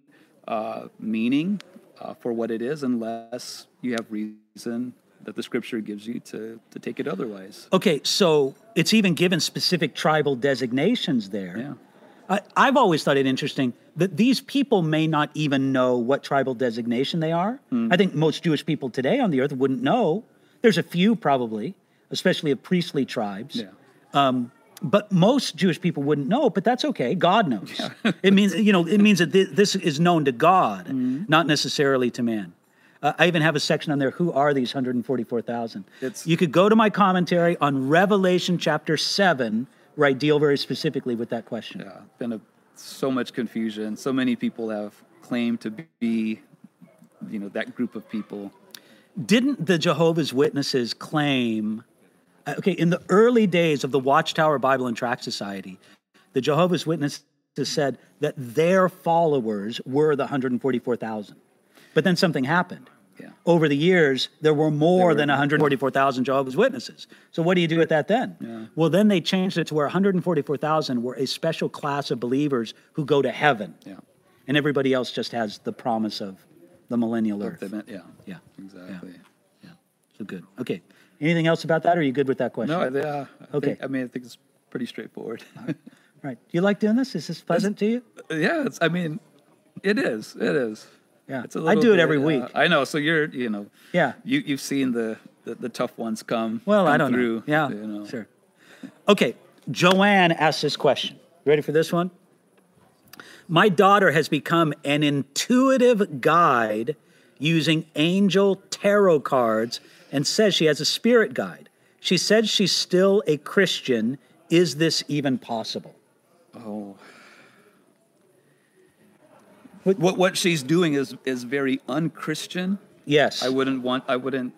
uh, meaning uh, for what it is, unless you have reason that the scripture gives you to to take it otherwise. Okay, so it's even given specific tribal designations there. Yeah. I, I've always thought it interesting that these people may not even know what tribal designation they are. Hmm. I think most Jewish people today on the earth wouldn't know. There's a few probably, especially of priestly tribes. Yeah. But most Jewish people wouldn't know, but that's okay. God knows. Yeah. it means, you know, it means that thi- this is known to God, Mm-hmm. not necessarily to man. Uh, I even have a section on there. Who are these 144,000? It's- You could go to my commentary on Revelation chapter 7, where I deal very specifically with that question. Yeah, been a, so much confusion. So many people have claimed to be, you know, that group of people. Didn't the Jehovah's Witnesses claim, uh, okay, in the early days of the Watchtower Bible and Tract Society, the Jehovah's Witnesses said that their followers were the 144,000. But then something happened. Yeah. Over the years, there were more were- than 144,000 Jehovah's Witnesses. So what do you do with that then? Yeah. Well, then they changed it to where 144,000 were a special class of believers who go to heaven. Yeah. And everybody else just has the promise of the millennial earth. Meant, yeah. Yeah. Exactly. So good. Okay. Anything else about that? Or are you good with that question? No, I- yeah. I Okay. Think, I mean, I think it's pretty straightforward. Right. Do you like doing this? Is this pleasant to you? yeah, it's. I mean, it is. It is. Yeah. It's a I little do it bit, every uh, week. I know. So you're, you know, Yeah. you you've seen the the, the tough ones come. Well, I don't through, know. Yeah. You know. Sure. Okay. Joanne asked this question. Ready for this one? My daughter has become an intuitive guide using angel tarot cards and says she has a spirit guide. She said she's still a Christian. Is this even possible? Oh. What what she's doing is is very unchristian. Yes. I wouldn't want I wouldn't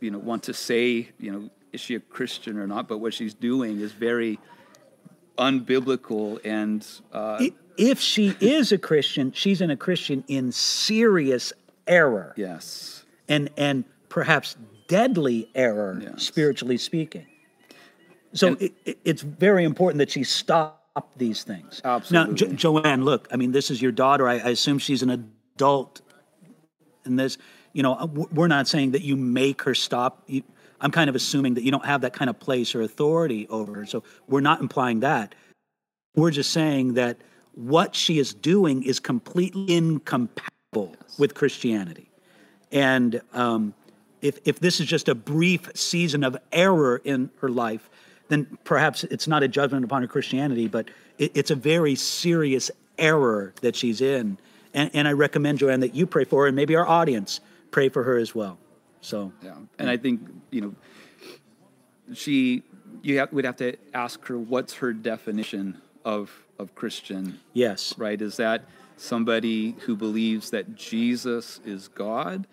you know want to say you know is she a Christian or not, but what she's doing is very unbiblical and uh, if she is a Christian, she's in a Christian in serious error yes, and and perhaps deadly error, Yes. spiritually speaking. So it, it- it's very important that she these things. Now, jo- Joanne, look, I mean, this is your daughter. I, I assume she's an adult. And this, you know, we're not saying that you make her stop. You, I'm kind of assuming that you don't have that kind of place or authority over her. So we're not implying that. We're just saying that what she is doing is completely incompatible with Christianity. And um, if, if this is just a brief season of error in her life, then perhaps it's not a judgment upon her Christianity, but it, it's a very serious error that she's in. And, and I recommend, Joanne, that you pray for her, and maybe our audience pray for her as well. So, Yeah, and I think you know, she you have, would have to ask her what's her definition of of Christian. yes. Right? Is that somebody who believes that Jesus is God,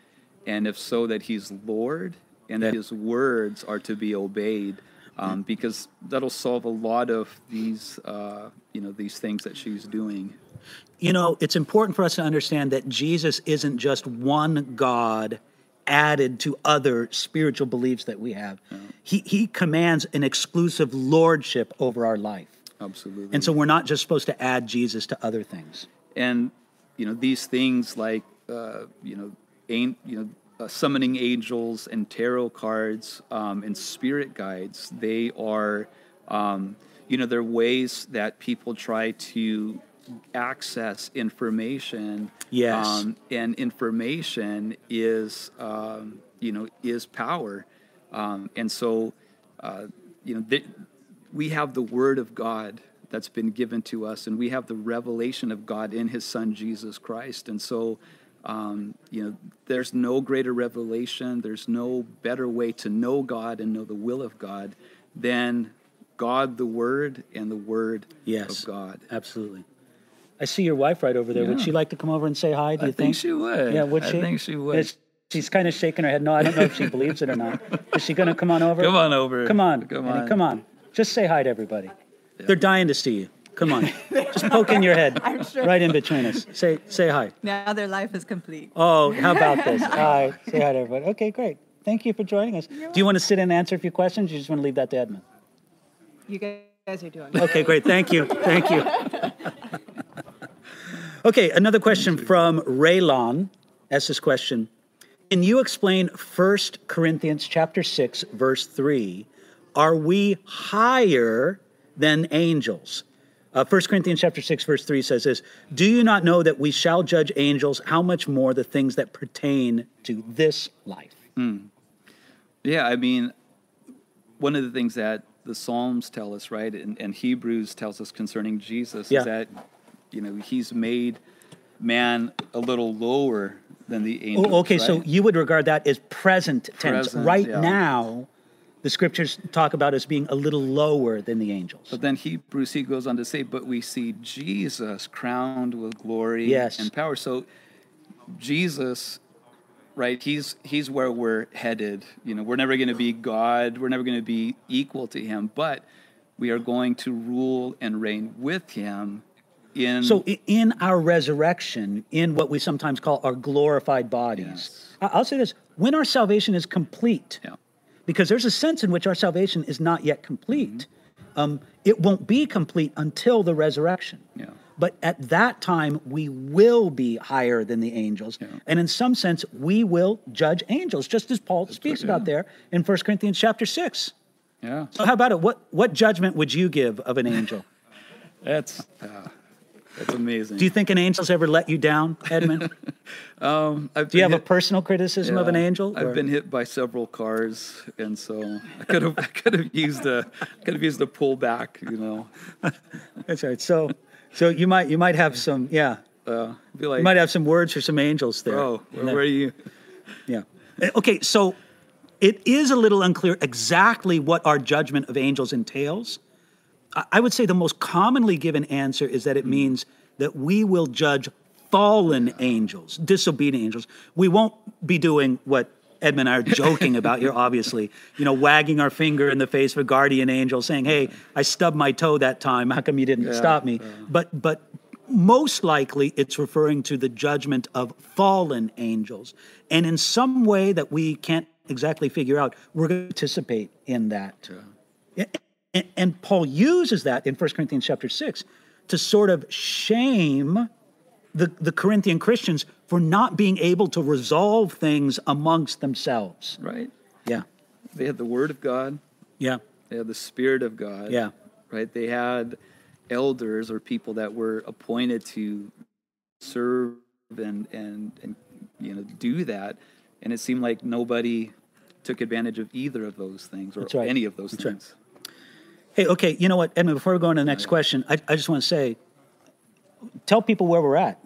and if so, that He's Lord, and that His words are to be obeyed? Um, because that'll solve a lot of these, uh, you know, these things that she's doing. You know, it's important for us to understand that Jesus isn't just one God added to other spiritual beliefs that we have. He, he commands an exclusive lordship over our life. Absolutely. And so we're not just supposed to add Jesus to other things. and you know these things like uh, you know an, you know uh, summoning angels and tarot cards um, and spirit guides. They are um, you know they're ways that people try to access information. Yes. um, and information is um, you know is power. Um, and so uh, you know th- we have the word of god that's been given to us and we have the revelation of god in his son jesus christ. And so um, you know there's no greater revelation there's no better way to know god and know the will of god than god the word and the word Yes. of god Absolutely. I see your wife right over there. Would she like to come over and say hi? Do you I think she would. Yeah, would she? I think she would. Yes, She's kind of shaking her head. No, I don't know if she believes it or not. Is she going to come on over? Come on over. Come on. Come on. Come on. Just say hi to everybody. They're dying to see you. Come on. Just poke in your head. I'm sure. Right in between us. Say say hi. Now their life is complete. Oh, how about this? Hi. Say hi to everybody. Okay, great. Thank you for joining us. Do you want to sit and answer a few questions? Or you just want to leave that to Edmund? You guys are doing good. Okay, great. Thank you. Thank you. Okay, another question from Raylon. Asks this question. Can you explain 1 Corinthians chapter 6, verse 3? Are we higher than angels? Uh, 1 Corinthians chapter 6, verse 3 says this Do you not know that we shall judge angels? How much more the things that pertain to this life? Yeah, I mean, one of the things that the Psalms tell us, right, and, and Hebrews tells us concerning Jesus Yeah. is that, you know, he's made man a little lower than the angels. Oh, okay, so you would regard that as present tense. Present, right yeah. now, the scriptures talk about us being a little lower than the angels. But then Hebrews, he goes on to say, but we see Jesus crowned with glory Yes. and power. So Jesus, right, he's he's where we're headed. You know, we're never going to be God. We're never going to be equal to him, but we are going to rule and reign with him in So in our resurrection, in what we sometimes call our glorified bodies, Yes. I'll say this: when our salvation is complete, Yeah. Because there's a sense in which our salvation is not yet complete, Mm-hmm. um, it won't be complete until the resurrection. Yeah. But at that time, we will be higher than the angels. And in some sense, we will judge angels, just as Paul speaks about there in 1 Corinthians chapter 6. Yeah. So, how about it? What, what judgment would you give of an angel? That's uh, that's amazing. Do you think an angel's ever let you down, Edmund? um, I've Do you have a personal criticism of an angel? I've been hit by several cars, and so I could have I could have used a could have used a pullback, you know. That's right. So, so you might you might have some yeah. Uh, be like, You might have some words for some angels there. bro, And where are you? Yeah. Uh, Okay, so it is a little unclear exactly what our judgment of angels entails. I- would say the most commonly given answer is that it means that we will judge fallen angels, disobedient angels. We won't be doing what Edmund and I are joking about here, obviously, you know, wagging our finger in the face of a guardian angel saying, Hey, I stubbed my toe that time. How come you didn't stop me? But but most likely it's referring to the judgment of fallen angels. And in some way that we can't exactly figure out, we're going to participate in that. And, and Paul uses that in 1 Corinthians chapter 6 to sort of shame the, the Corinthian Christians for not being able to resolve things amongst themselves. Right? Yeah. They had the Word of God. Yeah. They had the Spirit of God. Yeah. Right. They had elders or people that were appointed to serve and and and you know do that, and it seemed like nobody took advantage of either of those things or right. any of those That's right. Hey, okay, you know what, Edmund, before we go on to the next question, I, I just want to say, tell people where we're at.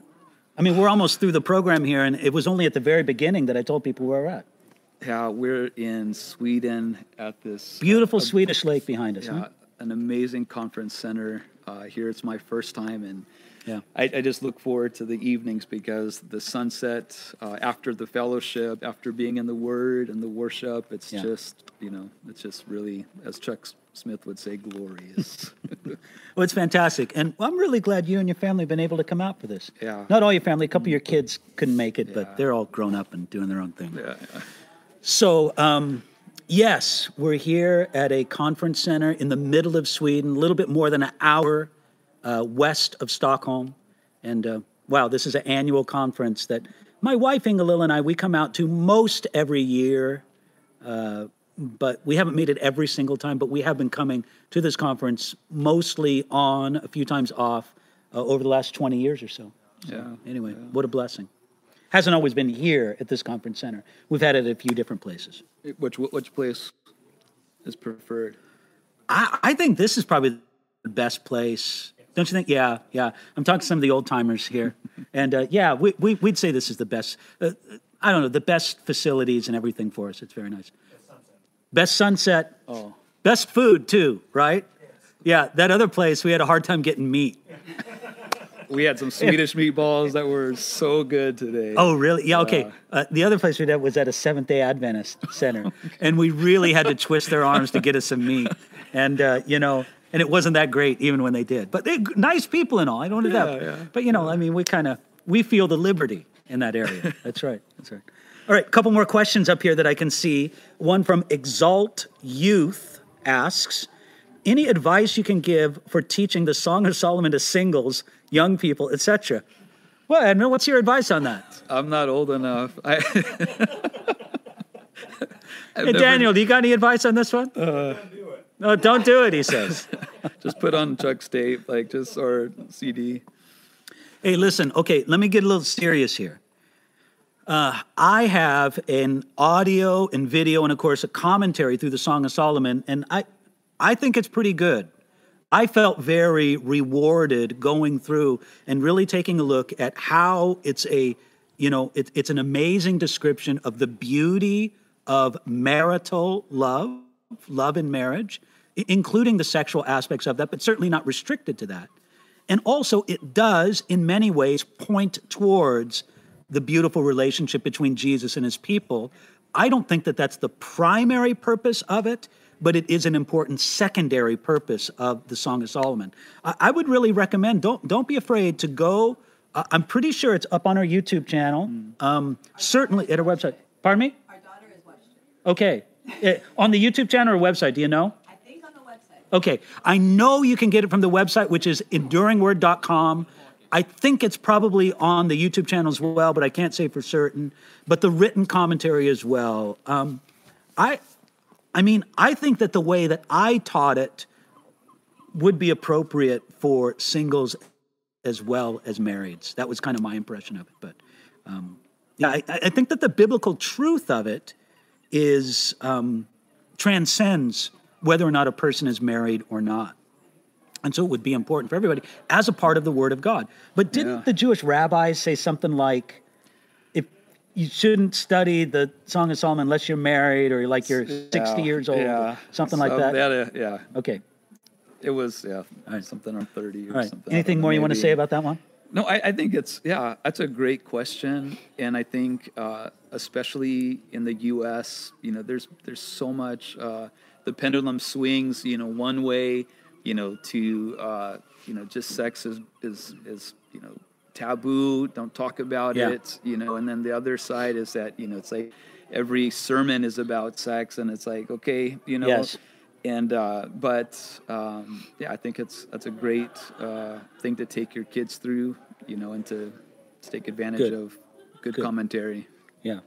I mean, we're almost through the program here, and it was only at the very beginning that I told people where we're at. Yeah, we're in Sweden at this Beautiful Swedish lake behind us. yeah, huh? an amazing conference center. Uh, here it's my first time, and Yeah. I, I just look forward to the evenings because the sunset uh, after the fellowship, after being in the Word and the worship, it's Yeah. just you know, it's just really, as Chuck Smith would say, glorious. Well, it's fantastic. And I'm really glad you and your family have been able to come out for this. Yeah. Not all your family, a couple of your kids couldn't make it, Yeah. but they're all grown up and doing their own thing. yeah, yeah. So, um, yes, we're here at a conference center in the middle of Sweden, a little bit more than an hour uh, west of Stockholm. And uh, wow, this is an annual conference that my wife Inga-Lill and I, we come out to most every year. Uh, but we haven't made it every single time, but we have been coming to this conference mostly on, a few times off, uh, over the last 20 years or so. So, Yeah, Anyway, what a blessing. Hasn't always been here at this conference center. We've had it at a few different places. Which which place is preferred? I, I think this is probably the best place. Don't you think? Yeah, yeah. I'm talking to some of the old timers here. and uh, yeah, we, we, we'd say this is the best, uh, I don't know, the best facilities and everything for us. It's very nice. Best sunset. Oh. Best food, too, right? Yeah, that other place, we had a hard time getting meat. We had some Swedish meatballs that were so good today. Oh, really? Yeah, okay. Uh, the other place we did was at a Seventh day Adventist center. And we really had to twist their arms to get us some meat. And, uh, you know, and it wasn't that great even when they did. But they're nice people and all. I don't know that. yeah. But, you know, I mean, we kind of, we feel the liberty in that area. That's right. That's right. All right, a couple more questions up here that I can see. One from Exalt Youth asks, any advice you can give for teaching the Song of Solomon to singles, young people, etc.? Well, Edmund, what's your advice on that? I'm not old enough. I, Hey, never- Daniel, do you got any advice on this one? Uh, no, don't do it, he says. just put on Chuck's tape, like just or CD. hey, listen, okay, let me get a little serious here. Uh, I have an audio and video, and of course, a commentary through the Song of Solomon, and I, I think it's pretty good. I felt very rewarded going through and really taking a look at how it's a, you know, it, it's an amazing description of the beauty of marital love, love in marriage, including the sexual aspects of that, but certainly not restricted to that. And also, it does, in many ways, point towards the beautiful relationship between Jesus and his people. I don't think that that's the primary purpose of it, but it is an important secondary purpose of the Song of Solomon. I, I would really recommend don't don't be afraid to go. Uh, I'm pretty sure it's up on our YouTube channel. Um, certainly at our website. Pardon me. Our daughter has watched it. Okay, Eh, on the YouTube channel or website? Do you know? I think on the website. Okay, I know you can get it from the website, which is enduringword.com. I think it's probably on the YouTube channel as well, but I can't say for certain. But the written commentary as well. Um, I, I mean, I think that the way that I taught it would be appropriate for singles as well as marrieds. That was kind of my impression of it. But um, yeah, I, I think that the biblical truth of it is um, transcends whether or not a person is married or not. And so it would be important for everybody as a part of the Word of God. But didn't Yeah. the Jewish rabbis say something like, if you shouldn't study the Song of Solomon unless you're married or like you're 60 Yeah, years old, yeah. something like So that? uh, yeah, Okay. it was yeah, right. something on thirty or All right. something. Anything more you want to say about that one? No, I, I think it's yeah, that's a great question, and I think uh, especially in the U.S., you know, there's there's so much uh, the pendulum swings, you know, one way, you know, to uh, you know, just sex is is is you know taboo, don't talk about Yeah. it, you know, and then the other side is that you know it's like every sermon is about sex, and it's like okay, you know. Yes. And uh, but um, yeah, I think it's that's a great uh, thing to take your kids through, you know, and to, to take advantage Good. of good, Good. commentary. Yeah.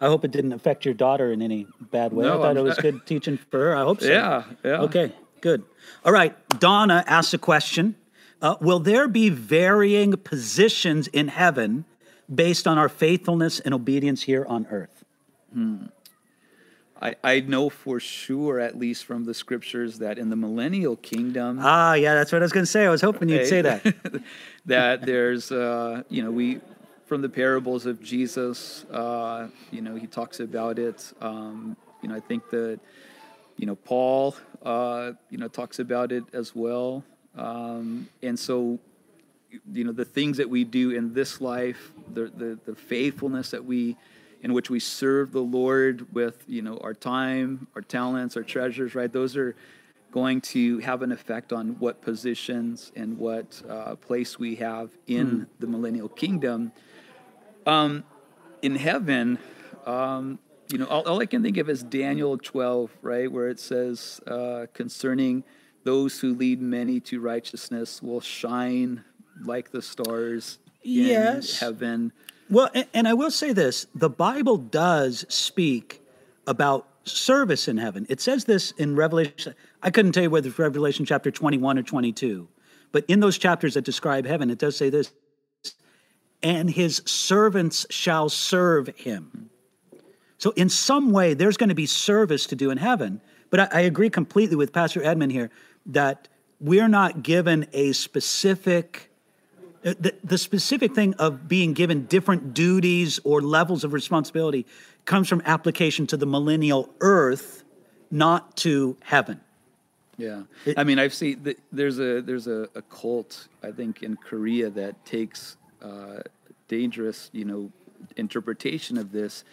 I hope it didn't affect your daughter in any bad way. I thought I'm- it was good teaching for her. I hope so. Yeah, yeah. Okay, good. All right. Donna asks a question uh, Will there be varying positions in heaven based on our faithfulness and obedience here on earth? Hmm. I, I know for sure, at least from the scriptures, that in the millennial kingdom, Ah, yeah, that's what I was going to say. I was hoping you'd say that. that there's, uh, you know, we from the parables of Jesus, uh, you know, he talks about it. Um, you know, I think that, you know, Paul, uh, you know, talks about it as well. Um, and so, you know, the things that we do in this life, the the, the faithfulness that we in which we serve the Lord with, you know, our time, our talents, our treasures, right? Those are going to have an effect on what positions and what uh, place we have in the millennial kingdom. Um, in heaven, um, you know, all, all I can think of is Daniel 12, right, where it says uh, concerning those who lead many to righteousness will shine like the stars in Yes. heaven. Well, and, and I will say this the Bible does speak about service in heaven. It says this in Revelation. I couldn't tell you whether it's Revelation chapter 21 or 22, but in those chapters that describe heaven, it does say this and his servants shall serve him. So, in some way, there's going to be service to do in heaven. But I, I agree completely with Pastor Edmund here that we're not given a specific the, the specific thing of being given different duties or levels of responsibility comes from application to the millennial earth, not to heaven. Yeah, I mean, I've seen th- there's a there's a, a cult I think in Korea that takes uh, dangerous you know interpretation of this,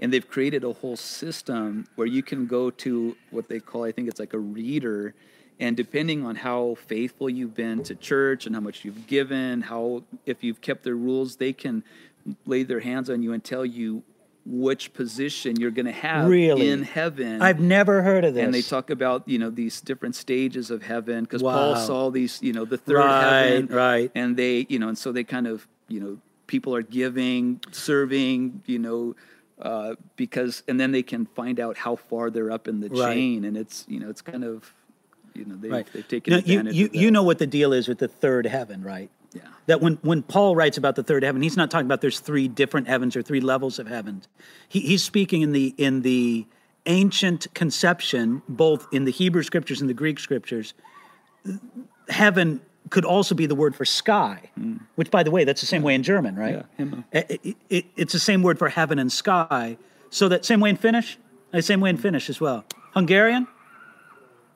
and they've created a whole system where you can go to what they call I think it's like a reader, and depending on how faithful you've been to church and how much you've given, how if you've kept their rules, they can lay their hands on you and tell you which position you're going to have Really? in heaven. I've never heard of this. And they talk about you know these different stages of heaven because Paul saw these you know the third Right, heaven, right. And they you know and so they kind of you know people are giving, serving, you know, uh, because and then they can find out how far they're up in the Right. chain, and it's you know it's kind of you know they've, right. they've taken Now, you, advantage you, of that. you know what the deal is with the third heaven, right? Yeah. That when, when Paul writes about the third heaven, he's not talking about there's three different heavens or three levels of heavens. He, he's speaking in the in the ancient conception, both in the Hebrew scriptures and the Greek scriptures. Heaven could also be the word for sky, hmm. which, by the way, that's the same way in German, right? Yeah, It- it- uh. eh, eh, eh, it- it's the same word for heaven and sky. So that same way in Finnish, the same way in Finnish as well. Hungarian?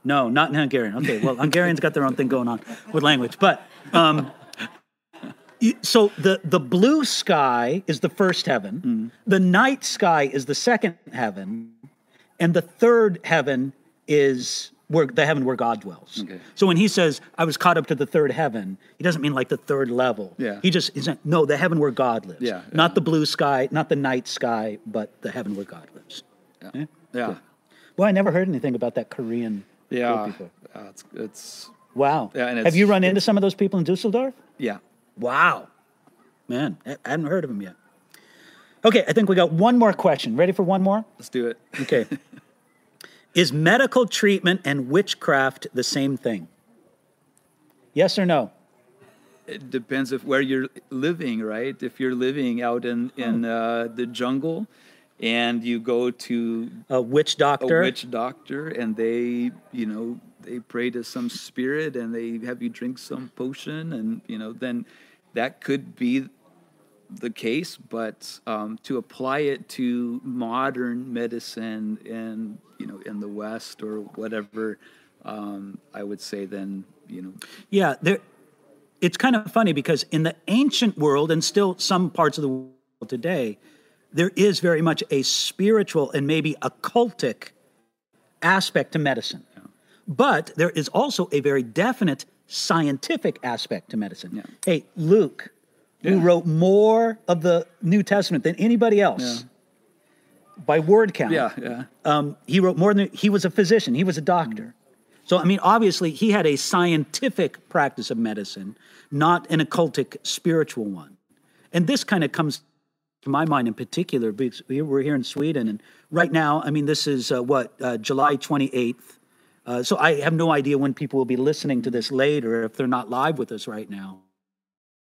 No, not in Hungarian. Okay, well, Hungarians got their own thing going on with language, but um, so the the blue sky is the first heaven, hmm. the night sky is the second heaven, and the third heaven is where the heaven where God dwells. Okay. So when he says, "I was caught up to the third heaven," he doesn't mean like the third level. Yeah. He just like, no, the heaven where God lives. Yeah, Not the blue sky, not the night sky, but the heaven where God lives. yeah. yeah. Well, I never heard anything about that Korean. Yeah, before. uh, it's it's Wow. Yeah, and Have you run into some of those people in Dusseldorf? yeah. Wow. Man, I I hadn't heard of them yet. Okay, I think we got one more question. Ready for one more? Let's do it. Okay. Is medical treatment and witchcraft the same thing? Yes or no? it depends of where you're living, right? If you're living out in in uh, the jungle, and you go to A witch doctor, a witch doctor, and they, you know, they pray to some spirit, and they have you drink some potion, and you know, then that could be the case. But um, to apply it to modern medicine, and you know, in the West or whatever, um, I would say then, you know, Yeah, there. It's kind of funny because in the ancient world, and still some parts of the world today, there is very much a spiritual and maybe occultic aspect to medicine. But there is also a very definite scientific aspect to medicine. Yeah. Hey, Luke, who wrote more of the New Testament than anybody else by word count. yeah, yeah. Um, he wrote more than he was a physician. He was a doctor. So I mean, obviously, he had a scientific practice of medicine, not an occultic spiritual one. And this kind of comes to my mind in particular because we- we're here in Sweden, and right now, I mean, this is uh, what uh, July twenty eighth. Uh, so I have no idea when people will be listening to this later if they're not live with us right now.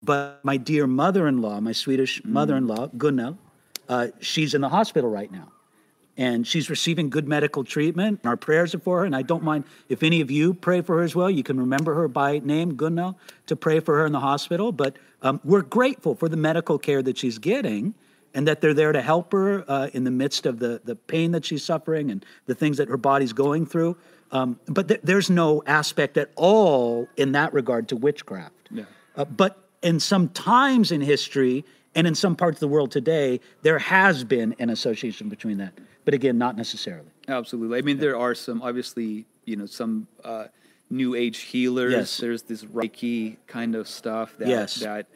but my dear mother-in-law, my Swedish mother-in-law, Gunnel, uh, she's in the hospital right now, and she's receiving good medical treatment. Our prayers are for her, and I don't mind if any of you pray for her as well. You can remember her by name, Gunnel, to pray for her in the hospital. But um, we're grateful for the medical care that she's getting, and that they're there to help her uh, in the midst of the the pain that she's suffering and the things that her body's going through. Um, but th- there's no aspect at all in that regard to witchcraft. Yeah. Uh, but in some times in history and in some parts of the world today, there has been an association between that. But again, not necessarily. Absolutely. I mean, there are some obviously, you know, some uh, new age healers. Yes. There's this Reiki kind of stuff that Yes. that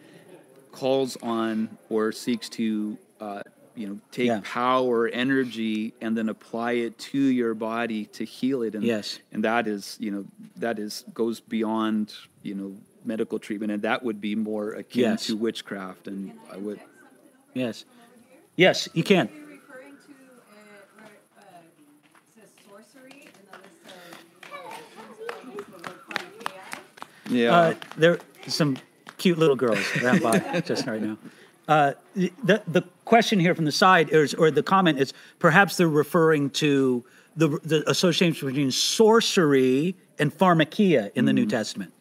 calls on or seeks to, uh, you know, take Yeah. power, energy, and then apply it to your body to heal it. And Yes. and that is, you know, that is goes beyond, you know, medical treatment, and that would be more akin Yes. to witchcraft. And I would. Yes. Yes, you can. Are you referring to uh, where uh, it says sorcery and then it says the word pharmakeia? Yeah. Uh, there some cute little girls ran by just right now. Uh, the the question here from the side is, or the comment is, perhaps they're referring to the the association between sorcery and pharmakeia in the New Testament.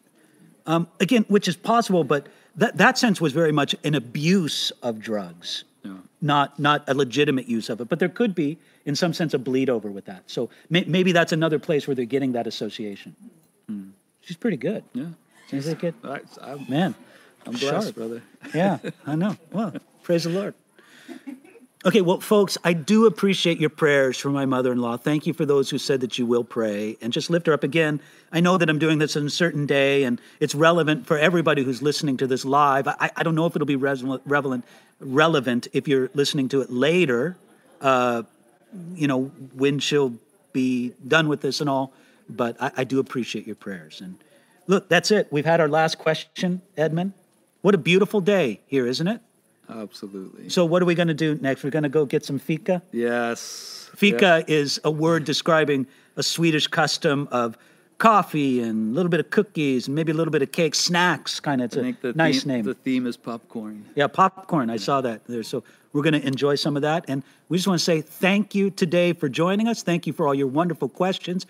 Um, again, which is possible, but that that sense was very much an abuse of drugs, not not a legitimate use of it. But there could be, in some sense, a bleed over with that. So may, maybe that's another place where they're getting that association. She's pretty good. yeah. She's a good I, I'm, man. I'm blessed, Sharp. brother. Yeah, I know. Well, praise the Lord. Okay, well, folks, I do appreciate your prayers for my mother in law. Thank you for those who said that you will pray and just lift her up again. I know that I'm doing this on a certain day and it's relevant for everybody who's listening to this live. I, I don't know if it'll be relevant, relevant if you're listening to it later, uh, you know, when she'll be done with this and all, but I, I do appreciate your prayers. And look, that's it. We've had our last question, Edmund. What a beautiful day here, isn't it? Absolutely. So, what are we going to do next? We're going to go get some fika. Yes. Fika is a word describing a Swedish custom of coffee and a little bit of cookies and maybe a little bit of cake, snacks kind of. It's I a nice theme, name. The theme is popcorn. Yeah, popcorn. I saw that there. So we're going to enjoy some of that. And we just want to say thank you today for joining us. Thank you for all your wonderful questions.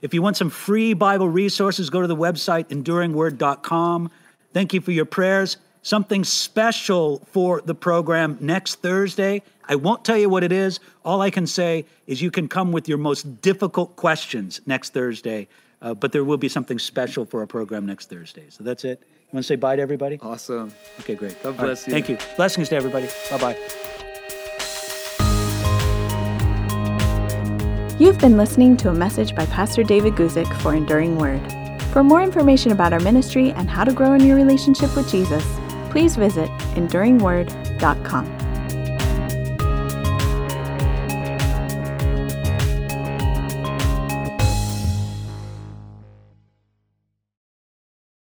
If you want some free Bible resources, go to the website enduringword.com. Thank you for your prayers. Something special for the program next Thursday. I won't tell you what it is. All I can say is you can come with your most difficult questions next Thursday. Uh, but there will be something special for our program next Thursday. So that's it. You want to say bye to everybody? Awesome. Okay, great. God All right, bless you. Thank you. Blessings to everybody. Bye bye. You've been listening to a message by Pastor David Guzik for Enduring Word. For more information about our ministry and how to grow in your relationship with Jesus, please visit enduringword.com.